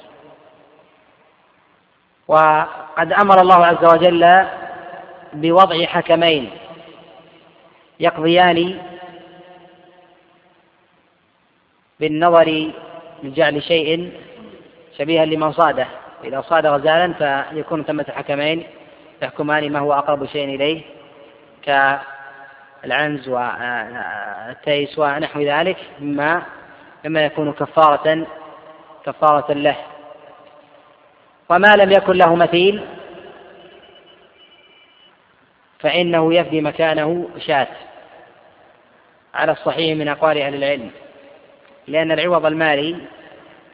وقد أمر الله عز وجل بوضع حكمين يقضيان بالنظر من جعل شيء شبيها لمن صاده. إذا صاد غزالا فيكون ثمة حكمين يحكمان ما هو أقرب شيء إليه كالعنز والتيس ونحو ذلك مما مما يكون كفارة كفارة له. وما لم يكن له مثيل فإنه يفدي مكانه شاة. على الصحيح من أقوال أهل العلم لأن العوض المالي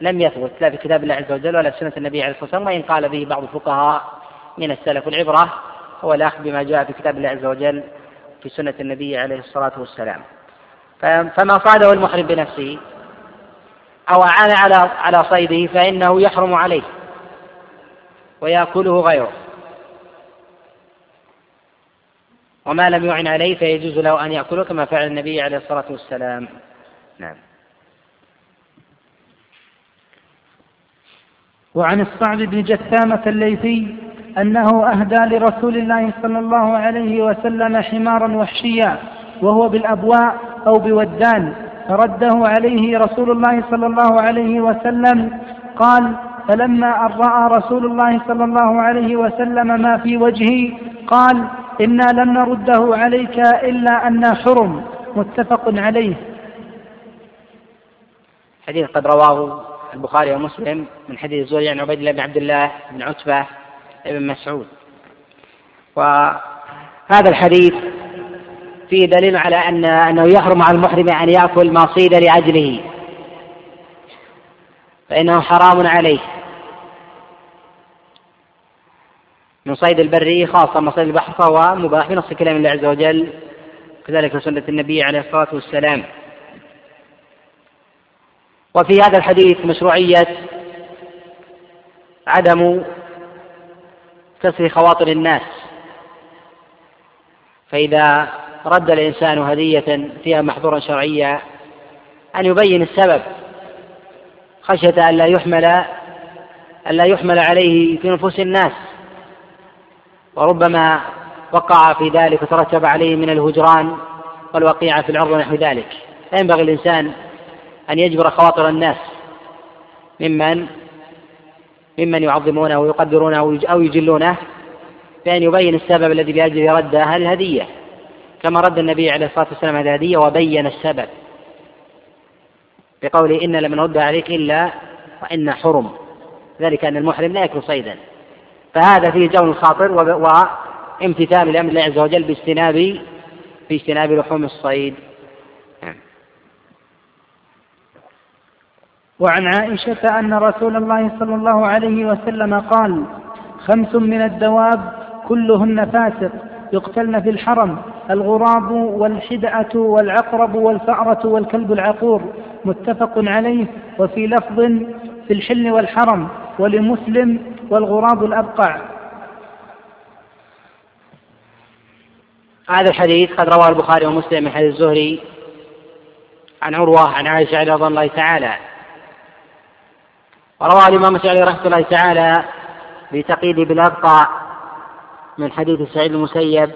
لم يثبت لا في كتاب الله عز وجل ولا في سنة النبي عليه الصلاة والسلام وإن قال به بعض الفقهاء من السلف العبرة هو الأخذ بما جاء في كتاب الله عز وجل في سنة النبي عليه الصلاة والسلام. فما صاده المحرم بنفسه أو أعان على على صيده فإنه يحرم عليه ويأكله غيره. وما لم يعن عليه فيجوز له أن يأكله كما فعل النبي عليه الصلاة والسلام. نعم. وعن الصعب بن جثامة الليثي أنه أهدى لرسول الله صلى الله عليه وسلم حمارا وحشيا وهو بالأبواء أو بودان فرده عليه رسول الله صلى الله عليه وسلم قال فلما أن رأى رسول الله صلى الله عليه وسلم ما في وجهي قال إنا لن نرده عليك إلا أنا حرم. متفق عليه. حديث قد رواه البخاري ومسلم من حديث زوجي عن عبيد الله بن عبد الله بن عتبة بن مسعود. وهذا الحديث فيه دليل على أن أنه يحرم على المحرم أن يأكل ما صيد لأجله. فإنه حرام عليه. من صيد البر خاصة من صيد البحر فهو مباح بنص كلام الله عز وجل كذلك سنة النبي عليه الصلاة والسلام. وفي هذا الحديث مشروعية عدم كسر خواطر الناس. فإذا رد الإنسان هدية فيها محظورا شرعيا أن يبين السبب. خشية أن لا يحمل أن لا يحمل عليه في نفوس الناس. وربما وقع في ذلك وترتب عليه من الهجران والوقيعة في العرض ونحو ذلك. فينبغي الإنسان أن يجبر خواطر الناس ممن ممن يعظمونه ويقدرونه أو يجلونه بأن يبين السبب الذي بأجله رد هذه الهدية. كما رد النبي عليه الصلاة والسلام هذه الهدية وبين السبب بقوله إن لم نرد عليك إلا وإن حرم. ذلك أن المحرم لا يكون صيدا. فهذا فيه جون الخاطر وامتثال لأمر الله عز وجل باجتناب باجتناب لحوم الصيد. وعن عائشة أن رسول الله صلى الله عليه وسلم قال خمس من الدواب كلهن فاسق يقتلن في الحرم الغراب والحدأة والعقرب والفأرة والكلب العقور. متفق عليه. وفي لفظ في الحل والحرم ولمسلم والغراب الأبقع. هذا الحديث قد رواه البخاري ومسلم من حديث الزهري عن عروة عن عائشة رضي الله تعالى وروى الإمام الشافعي رحمة الله تعالى بتقييد بالأبقى من حديث سعيد المسيب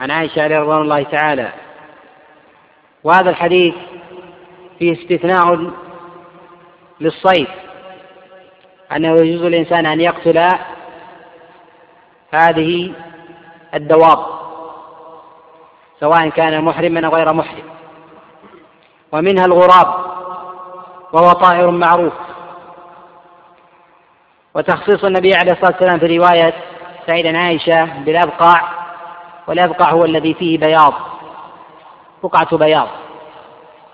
عن عائشة رضي الله تعالى. وهذا الحديث فيه استثناء للصيد أنه يجوز للإنسان أن يقتل هذه الدواب سواء كان محرما أو غير محرم. ومنها الغراب وهو طائر معروف. وتخصيص النبي عليه الصلاة والسلام في رواية سعيد عائشة بالأبقع والأبقع هو الذي فيه بياض بقعة بياض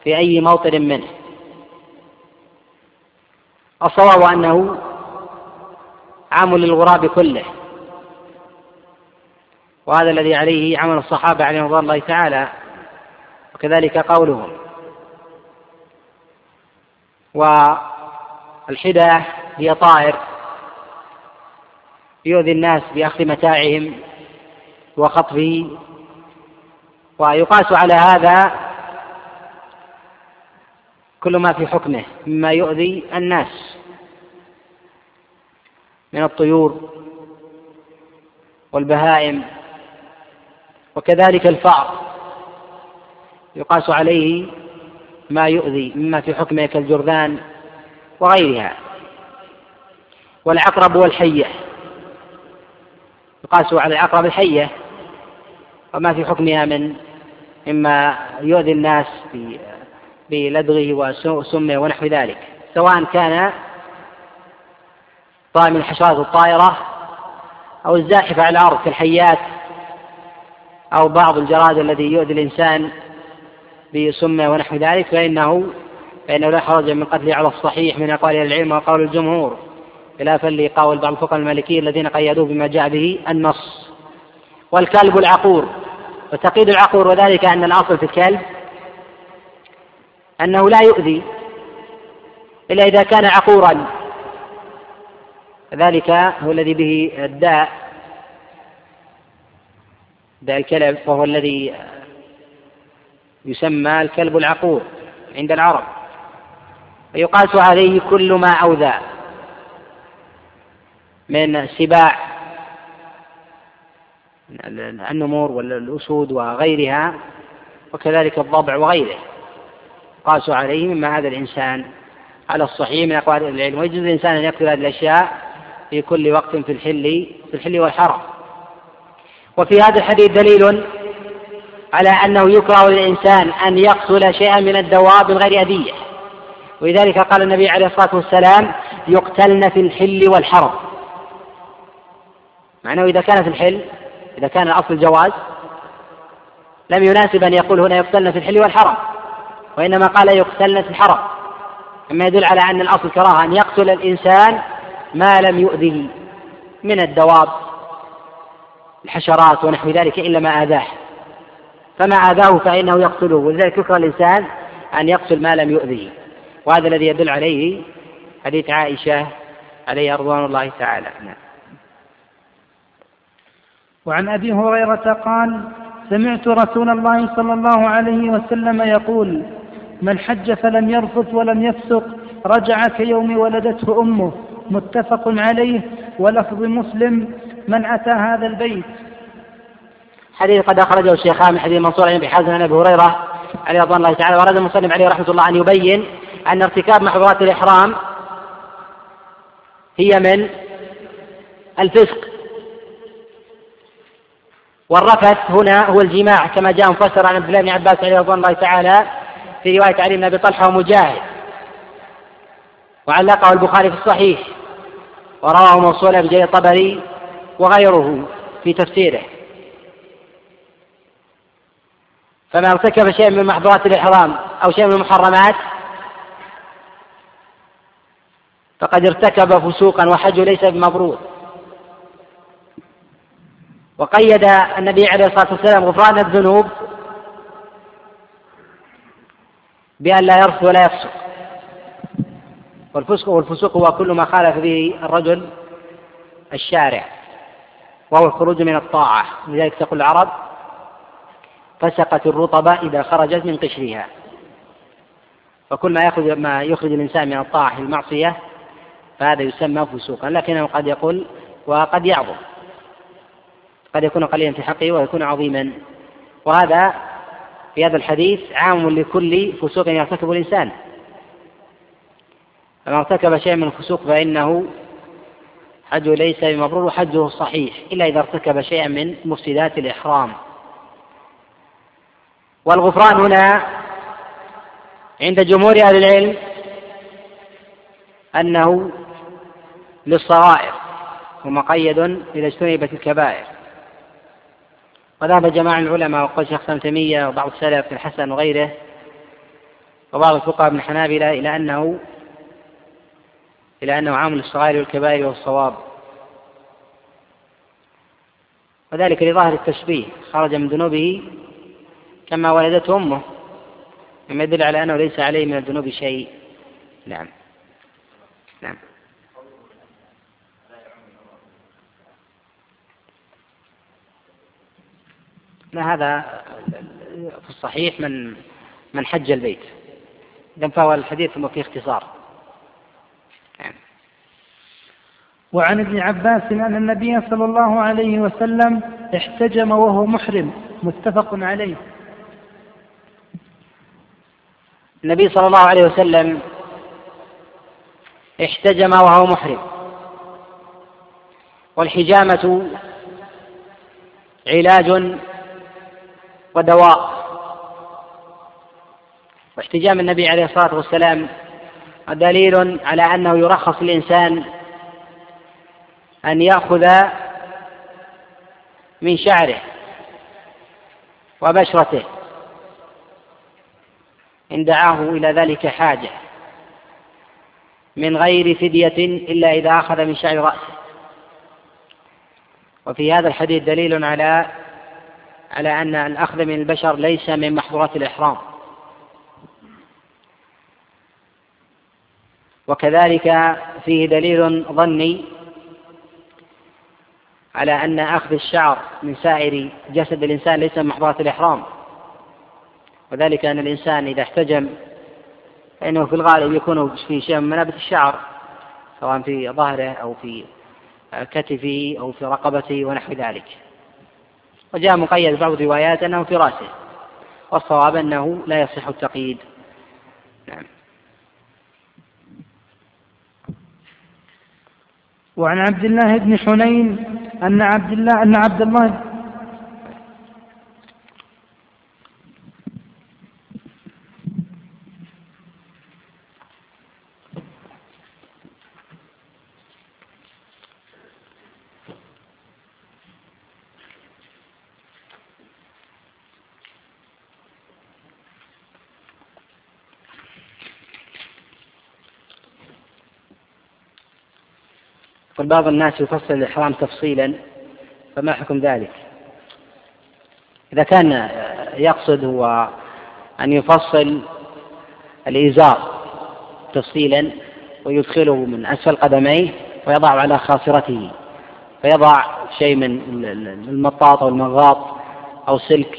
في أي موطن منه. الصواب أنه عام للغراب كله. وهذا الذي عليه عمل الصحابة عليهم رضوان الله تعالى وكذلك قولهم. والحدة هي طائر يؤذي الناس بأخذ متاعهم وخطفه. ويقاس على هذا كل ما في حكمه مما يؤذي الناس من الطيور والبهائم. وكذلك الفأر يقاس عليه ما يؤذي مما في حكمه كالجرذان وغيرها. والعقرب والحية يقاس على العقرب الحية. وما في حكمها من مما يؤذي الناس بلدغه وسمه ونحو ذلك. سواء كان طائر من الحشرات الطائرة أو الزاحفة على الأرض كالحيات أو بعض الجراد الذي يؤذي الإنسان بسمه ونحو ذلك فإنه فإنه لا حرج من قتله على الصحيح من أقوال العلم وقول الجمهور. خلافا لقول بعض الفقهاء المالكيين الذين قيدوه بما جاء به النص والكلب العقور وتقييد العقور وذلك أن الأصل في الكلب أنه لا يؤذي إلا إذا كان عقورا. ذلك هو الذي به الداء داء الكلب وهو الذي يسمى الكلب العقور عند العرب. ويقاس عليه كل ما أوذى. من سباع النمور والأسود وغيرها وكذلك الضبع وغيره. قاسوا عليه مما هذا الإنسان على الصحيح من أقوال العلم. ويجوز الإنسان أن يقتل هذه الأشياء في كل وقت في الحل في الحل والحرم. وفي هذا الحديث دليل على أنه يكره للإنسان أن يقتل شيئا من الدواب من غير أذية ولذلك قال النبي عليه الصلاة والسلام يقتلن في الحل والحرم. مع أنه إذا كان في الحل إذا كان الأصل الجواز لم يناسب أن يقول هنا يقتلن في الحل والحرم وإنما قال يقتلن في الحرم مما يدل على أن الأصل كراهة أن يقتل الإنسان ما لم يؤذه من الدواب الحشرات ونحو ذلك إلا ما آذاه. فما آذاه فإنه يقتله ولذلك يكره الإنسان أن يقتل ما لم يؤذه. وهذا الذي يدل عليه حديث عائشة عليها رضوان الله تعالى. نعم. وعن أبي هريرة قال سمعت رسول الله صلى الله عليه وسلم يقول من حج فلم يرفث ولم يفسق رجع كيوم ولدته أمه. متفق عليه. ولفظ مسلم من أتى هذا البيت؟ حديث قد أخرجه الشيخان من حديث منصور بن حازم عن أبي هريرة عليه رضوان الله تعالى واراد المسلم عليه رحمة الله أن يبين أن ارتكاب محظورات الإحرام هي من الفسق. والرفث هنا هو الجماع كما جاء مفسر عن عبد الله بن عباس عليه رضوان الله تعالى في رواية علي بن أبي طلحة ومجاهد. وعلقه البخاري في الصحيح ورواه موصولا بجرير الطبري وغيره في تفسيره. فما ارتكب شيء من محظورات الإحرام أو شيء من المحرمات فقد ارتكب فسوقا وحج ليس بمبرور. وقيد النبي عليه الصلاة والسلام غفران الذنوب بأن لا يرث ولا يفسق. والفسق والفسوق هو كل ما خالف به الرجل الشارع وهو الخروج من الطاعة. لذلك تقول العرب فسقت الرطبة إذا خرجت من قشرها. فكل ما يخرج ما يخرج الإنسان من الطاعة المعصية فهذا يسمى فسوقا. لكنه قد يقول وقد يعظم. قد يكون قليلا في حقه ويكون عظيما. وهذا في هذا الحديث عام لكل فسوق يرتكب الإنسان. فمن ارتكب شيئا من الفسوق فإنه حجه ليس بمبرور وحجه صحيح إلا إذا ارتكب شيئا من مفسدات الإحرام. والغفران هنا عند جمهور أهل العلم أنه للصغائر ومقيد إذا اجتنبت الكبائر. وذهب جماعة العلماء وقال شيخ ابن تيمية وبعض السلف الحسن وغيره وبعض الفقهاء من الحنابلة إلى أنه إلى أنه عامل الصغائر والكبائر والصواب. وذلك لظاهر التشبيه. خرج من ذنوبه كما ولدته أمه. مما يدل على أنه ليس عليه من الذنوب شيء. نعم. نعم. لا هذا في الصحيح من من حج البيت. إذا فهو الحديث فيه اختصار. يعني. وعن ابن عباس أن النبي صلى الله عليه وسلم احتجم وهو محرم. متفق عليه. النبي صلى الله عليه وسلم احتجم وهو محرم. والحجامة علاج ودواء واحتجام النبي عليه الصلاة والسلام دليل على أنه يرخص الإنسان أن يأخذ من شعره وبشرته إن دعاه إلى ذلك حاجة من غير فدية إلا إذا أخذ من شعر رأسه. وفي هذا الحديث دليل على على أن الأخذ من البشر ليس من محظورات الإحرام. وكذلك فيه دليل ظني على أن أخذ الشعر من سائر جسد الإنسان ليس من محظورات الإحرام. وذلك أن الإنسان إذا احتجم فإنه في الغالب يكون في شيء من منابت الشعر سواء في ظهره أو في كتفه أو في رقبته ونحو ذلك. وجاء مقيد بعض الروايات أنه في رأسه والصواب أنه لا يصح التقييد. نعم. وعن عبد الله بن حنين أن عبد الله أن عبد الله يقول بعض الناس يفصل الإحرام تفصيلا فما حكم ذلك؟ إذا كان يقصد هو أن يفصل الإزار تفصيلا ويدخله من أسفل قدميه ويضع على خاصرته فيضع شيء من المطاط أو المغاط أو سلك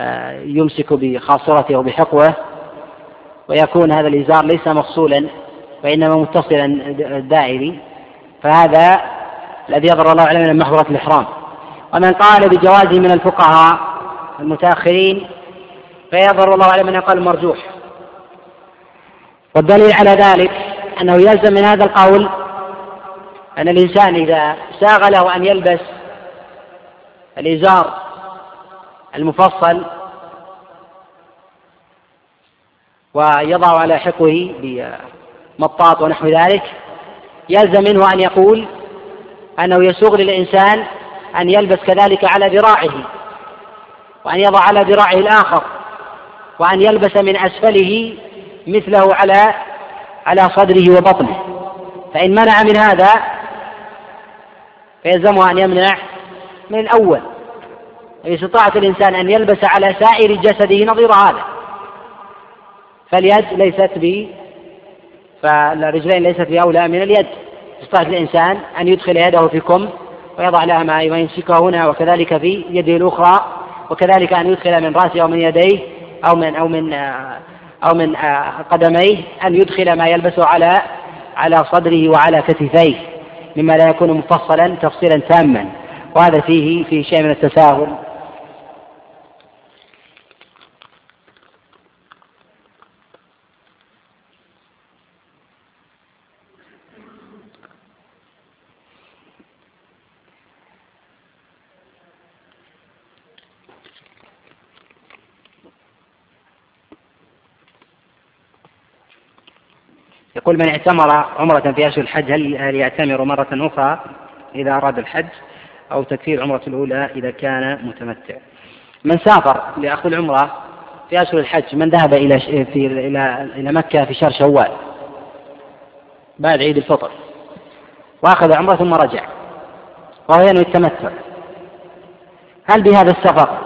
آه، يمسك بخاصرته أو بحقوه ويكون هذا الإزار ليس مفصولا وإنما متصلا دائري فهذا الذي يظهر الله أعلم من محظورة الإحرام. ومن قال بجوازه من الفقهاء المتأخرين فيظهر الله أعلم أنه قال مرجوح. والدليل على ذلك أنه يلزم من هذا القول أن الإنسان إذا ساغ له أن يلبس الإزار المفصل ويضع على حقه بمطاط ونحو ذلك يلزم منه أن يقول أنه يسوغ للإنسان أن يلبس كذلك على ذراعه وأن يضع على ذراعه الآخر وأن يلبس من أسفله مثله على على صدره وبطنه. فإن منع من هذا فيلزمه أن يمنع من الأول. استطاعة الإنسان أن يلبس على سائر جسده نظير هذا. فاليد ليست فالرجلين ليست بأولى من اليد. استطاعت الإنسان أن يدخل يده في كم ويضع لها ما ويمسكها هنا وكذلك في يده الأخرى وكذلك أن يدخل من رأسه أو من يديه أو من أو من أو من قدميه أن يدخل ما يلبسه على على صدره وعلى كتفيه مما لا يكون مفصلا تفصيلا تاما. وهذا فيه فيه شيء من التساهل. يقول من اعتمر عمرة في أشهر الحج هل يعتمر مرة أخرى إذا أراد الحج أو تكفير عمرة الأولى إذا كان متمتع؟ من سافر لأخذ العمرة في أشهر الحج من ذهب إلى في إلى إلى مكة في شهر شوال بعد عيد الفطر وأخذ عمرة ثم رجع وهو ينوي التمتع. هل بهذا السفر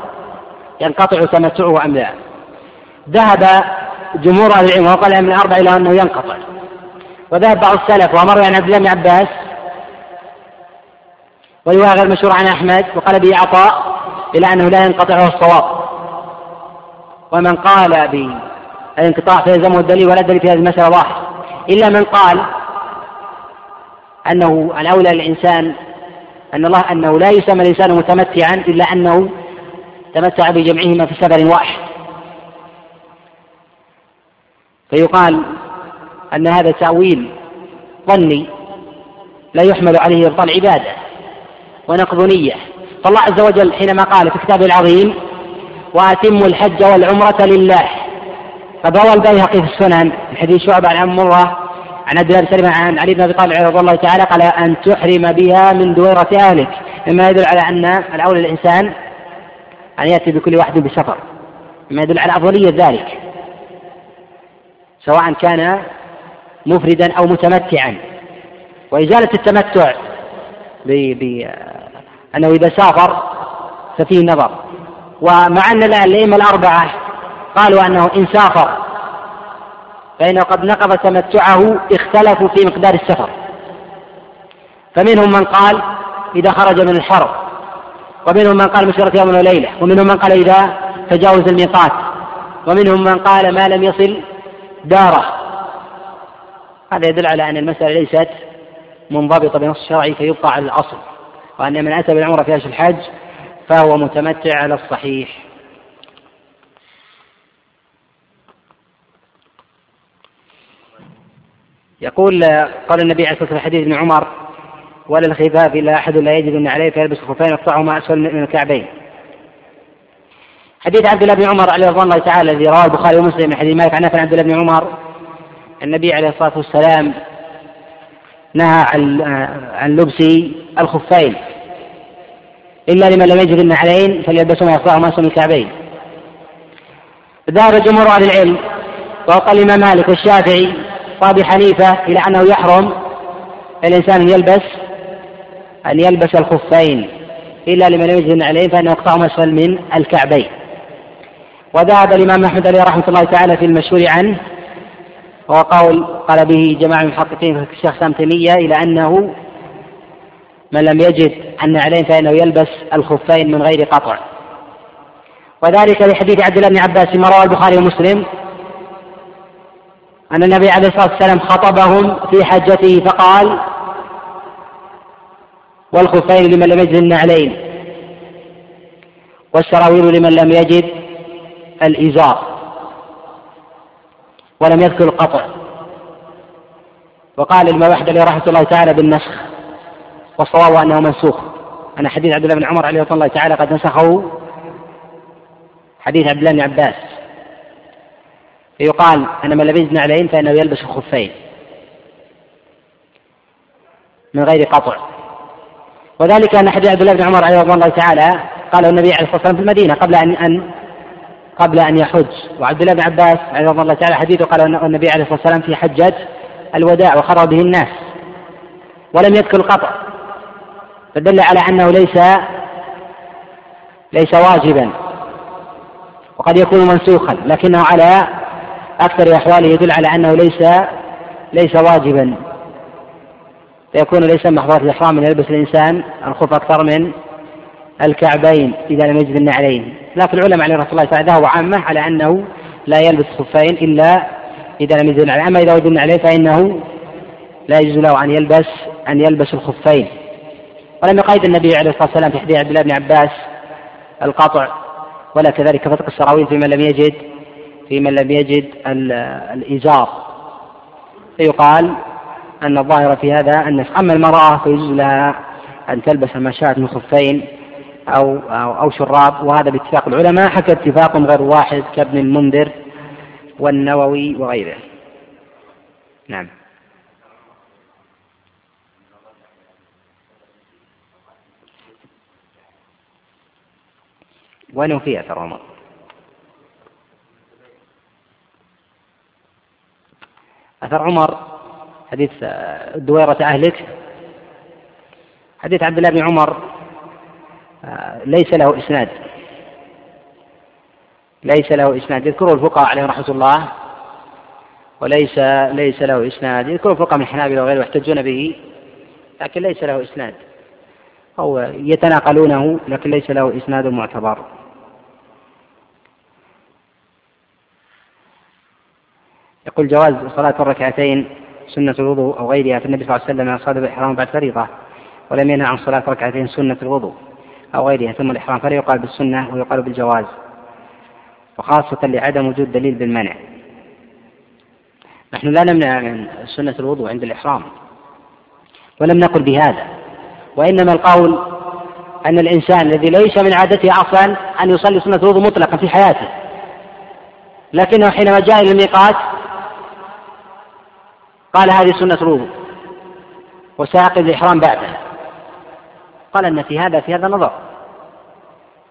ينقطع تمتعه أم لا؟ ذهب جمهور أهل العلم وقال من الأربع إلى أنه ينقطع. وذهب بعض السلف ومر عن عبد الله بن عباس ورواية غير مشهورة عن أحمد وقال به عطاء إلى أنه لا ينقطع الصواب. ومن قال بالانقطاع فيلزمه الدليل ولا دليل في هذه المسألة ظاهر إلا من قال أنه الأولى للإنسان أن الله أنه لا يسمى الإنسان متمتعا إلا أنه تمتع بجمعهما في سفر واحد. فيقال أن هذا تأويل ظني لا يحمل عليه إبطال عبادة ونقض نية. فالله عز وجل حينما قال في كتابه العظيم وأتموا الحج والعمرة لله. روى البيهقي في السنن من حديث شعبة عن مرة عن عبد الله بن عن علي بن أبي طالب رضي الله تعالى قال أن تحرم بها من دويرة اهلك مما يدل على أن الاولى للانسان أن يأتي بكل واحد بسفر. مما يدل على أفضلية ذلك سواء كان مفردا أو متمتعا. وإزالة التمتع ب أنه إذا سافر ففيه نظر. ومع أن الأئمة الأربعة قالوا أنه إن سافر فإنه قد نقض تمتعه اختلفوا في مقدار السفر. فمنهم من قال إذا خرج من الحرم ومنهم من قال مسيرة يوم وليلة ومنهم من قال إذا تجاوز الميقات ومنهم من قال ما لم يصل داره. هذا يدل على أن المسألة ليست منضبطة بنص شرعي فيبقى على الأصل وأن من أتى بالعمرة في أشهر الحج فهو متمتع على الصحيح يقول قال النبي عليه الصلاة والسلام حديث ابن عمر ولا الخفاف إلا أحد لا يجد إن عليه فيلبس الخفين يقطعهما اسفل من الكعبين. حديث عبد الله بن عمر عليه رضوان الله تعالى الذي رواه البخاري ومسلم من حديث مالك عن نافع عبد الله بن عمر النبي عليه الصلاة والسلام نهى عن عن لبس الخفين. إلا لمن لم يجد النعلين فليلبسهما اسفل من الكعبين. ذهب جمهور أهل العلم وقال الإمام مالك والشافعي وأبي حنيفة إلى أنه يحرم الانسان أن يلبس أن يلبس الخفين. إلا لمن لم يجد عليه فانه يقطعهما أسفل من الكعبين. وذهب الإمام أحمد عليه رحمة الله تعالى في المشهور عنه وهو قول قال به جماعة من المحققين في الشيخ سام تيمية إلى أنه من لم يجد أن عليه فإنه يلبس الخفين من غير قطع. وذلك لحديث عبد الله بن عباس ما رواه البخاري ومسلم أن النبي عليه الصلاة والسلام خطبهم في حجته فقال والخفين لمن لم يجد النعلين والسراويل لمن لم يجد الإزار. ولم يذكر القطع. وقال عليه رحمة الله تعالى بالنسخ والصواب أنه منسوخ. أن حديث عبد الله بن عمر عليه رحمة الله تعالى قد نسخه حديث عبد الله بن عباس. فيقال أن من يجد نعلين فإنه يلبس الخفين من غير قطع. وذلك أن حديث عبد الله بن عمر عليه الله تعالى قال النبي عليه الصلاة والسلام في المدينة قبل أن أن قبل أن يحج. وعبد الله بن عباس رضي الله تعالى حديثه قال النبي عليه الصلاة والسلام في حجة الوداع وخر به الناس ولم يذكر القطع. فدل على أنه ليس ليس واجبا وقد يكون منسوخا لكنه على أكثر أحواله يدل على أنه ليس ليس واجبا. فيكون ليس من محظورات الإحرام أن يلبس الإنسان الخف أكثر من الكعبين إذا لم يجد النعلين. لكن العلماء عليه رحمة الله تعالى ذهبوا عامة على أنه لا يلبس خفين إلا إذا لم يجد النعلين أما إذا وجد النعلين فإنه لا يجوز له أن يلبس أن يلبس الخفين. ولم يقيد النبي عليه الصلاة والسلام في حديث عبد الله بن عباس القطع. ولا كذلك فتق السراويل في من لم يجد في من لم يجد الإزار. فيقال أن الظاهر في هذا أن أما المرأة فيجوز لها أن تلبس ما شاءت من خفين. أو, أو, أو شراب وهذا باتفاق العلماء حكى اتفاق غير واحد كابن المنذر والنووي وغيره. نعم. وين في أثر عمر؟ أثر عمر حديث آه، دويرة أهلك. حديث عبد الله بن عمر ليس له إسناد. ليس له إسناد. يذكره الفقهاء عليهم رحمة الله. وليس ليس له إسناد. يذكره الفقهاء من الحنابلة وغيره يحتجون به. لكن ليس له إسناد. أو يتناقلونه لكن ليس له إسناد معتبر. يقول جواز صلاة الركعتين سنة الوضوء أو غيرها. في النبي صلى الله عليه وسلم صلى بالإحرام بعد فريضة ولم ينهى عن صلاة ركعتين سنة الوضوء. أو غيرها ثم الإحرام فلا يقال بالسنة ويقال بالجواز وخاصة لعدم وجود دليل بالمنع. نحن لا نمنع من سنة الوضوء عند الإحرام ولم نقل بهذا وإنما القول أن الإنسان الذي ليس من عادته أصلا أن يصلي سنة الوضوء مطلقا في حياته. لكنه حينما جاء إلى الميقات قال هذه سنة الوضوء وساقي الإحرام بعدها. قال أن في هذا في هذا نظر.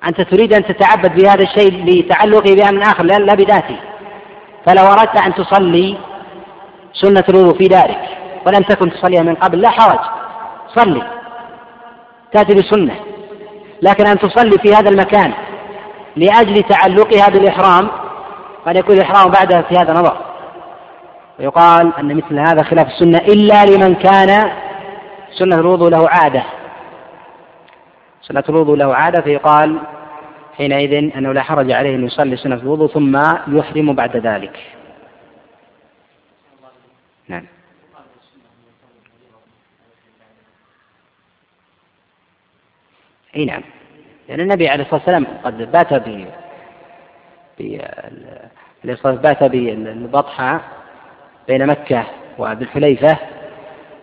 أنت تريد أن تتعبد بهذا الشيء لتعلقه بأمر آخر لا بذاته. فلو أردت أن تصلي سنة الوضوء في دارك ولم تكن تصليها من قبل لا حرج. صلي. تأتي بسنة. لكن أن تصلي في هذا المكان لأجل تعلقها بالإحرام قد يكون الإحرام بعدها في هذا نظر. ويقال أن مثل هذا خلاف السنة إلا لمن كان سنة الوضوء له عادة. سنة الوضوء له عادة فيقال حينئذ أنه لا حرج عليه أن يصلي سنة الوضوء ثم يحرم بعد ذلك. نعم. أي نعم. لأن النبي عليه الصلاة والسلام قد بات ب بات بالبطحة بين مكة وبالحليفة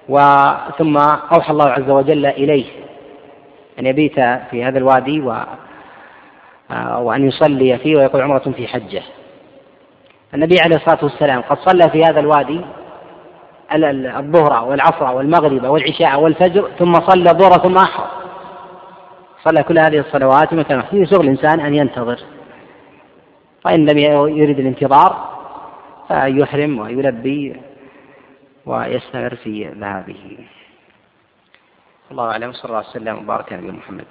وثم أوحى الله عز وجل إليه أن يبيت في هذا الوادي و وأن يصلي فيه ويقول عمرة في حجة. النبي عليه الصلاة والسلام قد صلى في هذا الوادي الظهر والعصر والمغرب والعشاء والفجر ثم صلى الظهر ثم أحرم. صلى كل هذه الصلوات في شغل الإنسان أن ينتظر. فإن لم يريد الانتظار فيحرم ويلبي ويستمر في ذهابه. الله أعلم صلى الله عليه وسلم وبارك على محمد.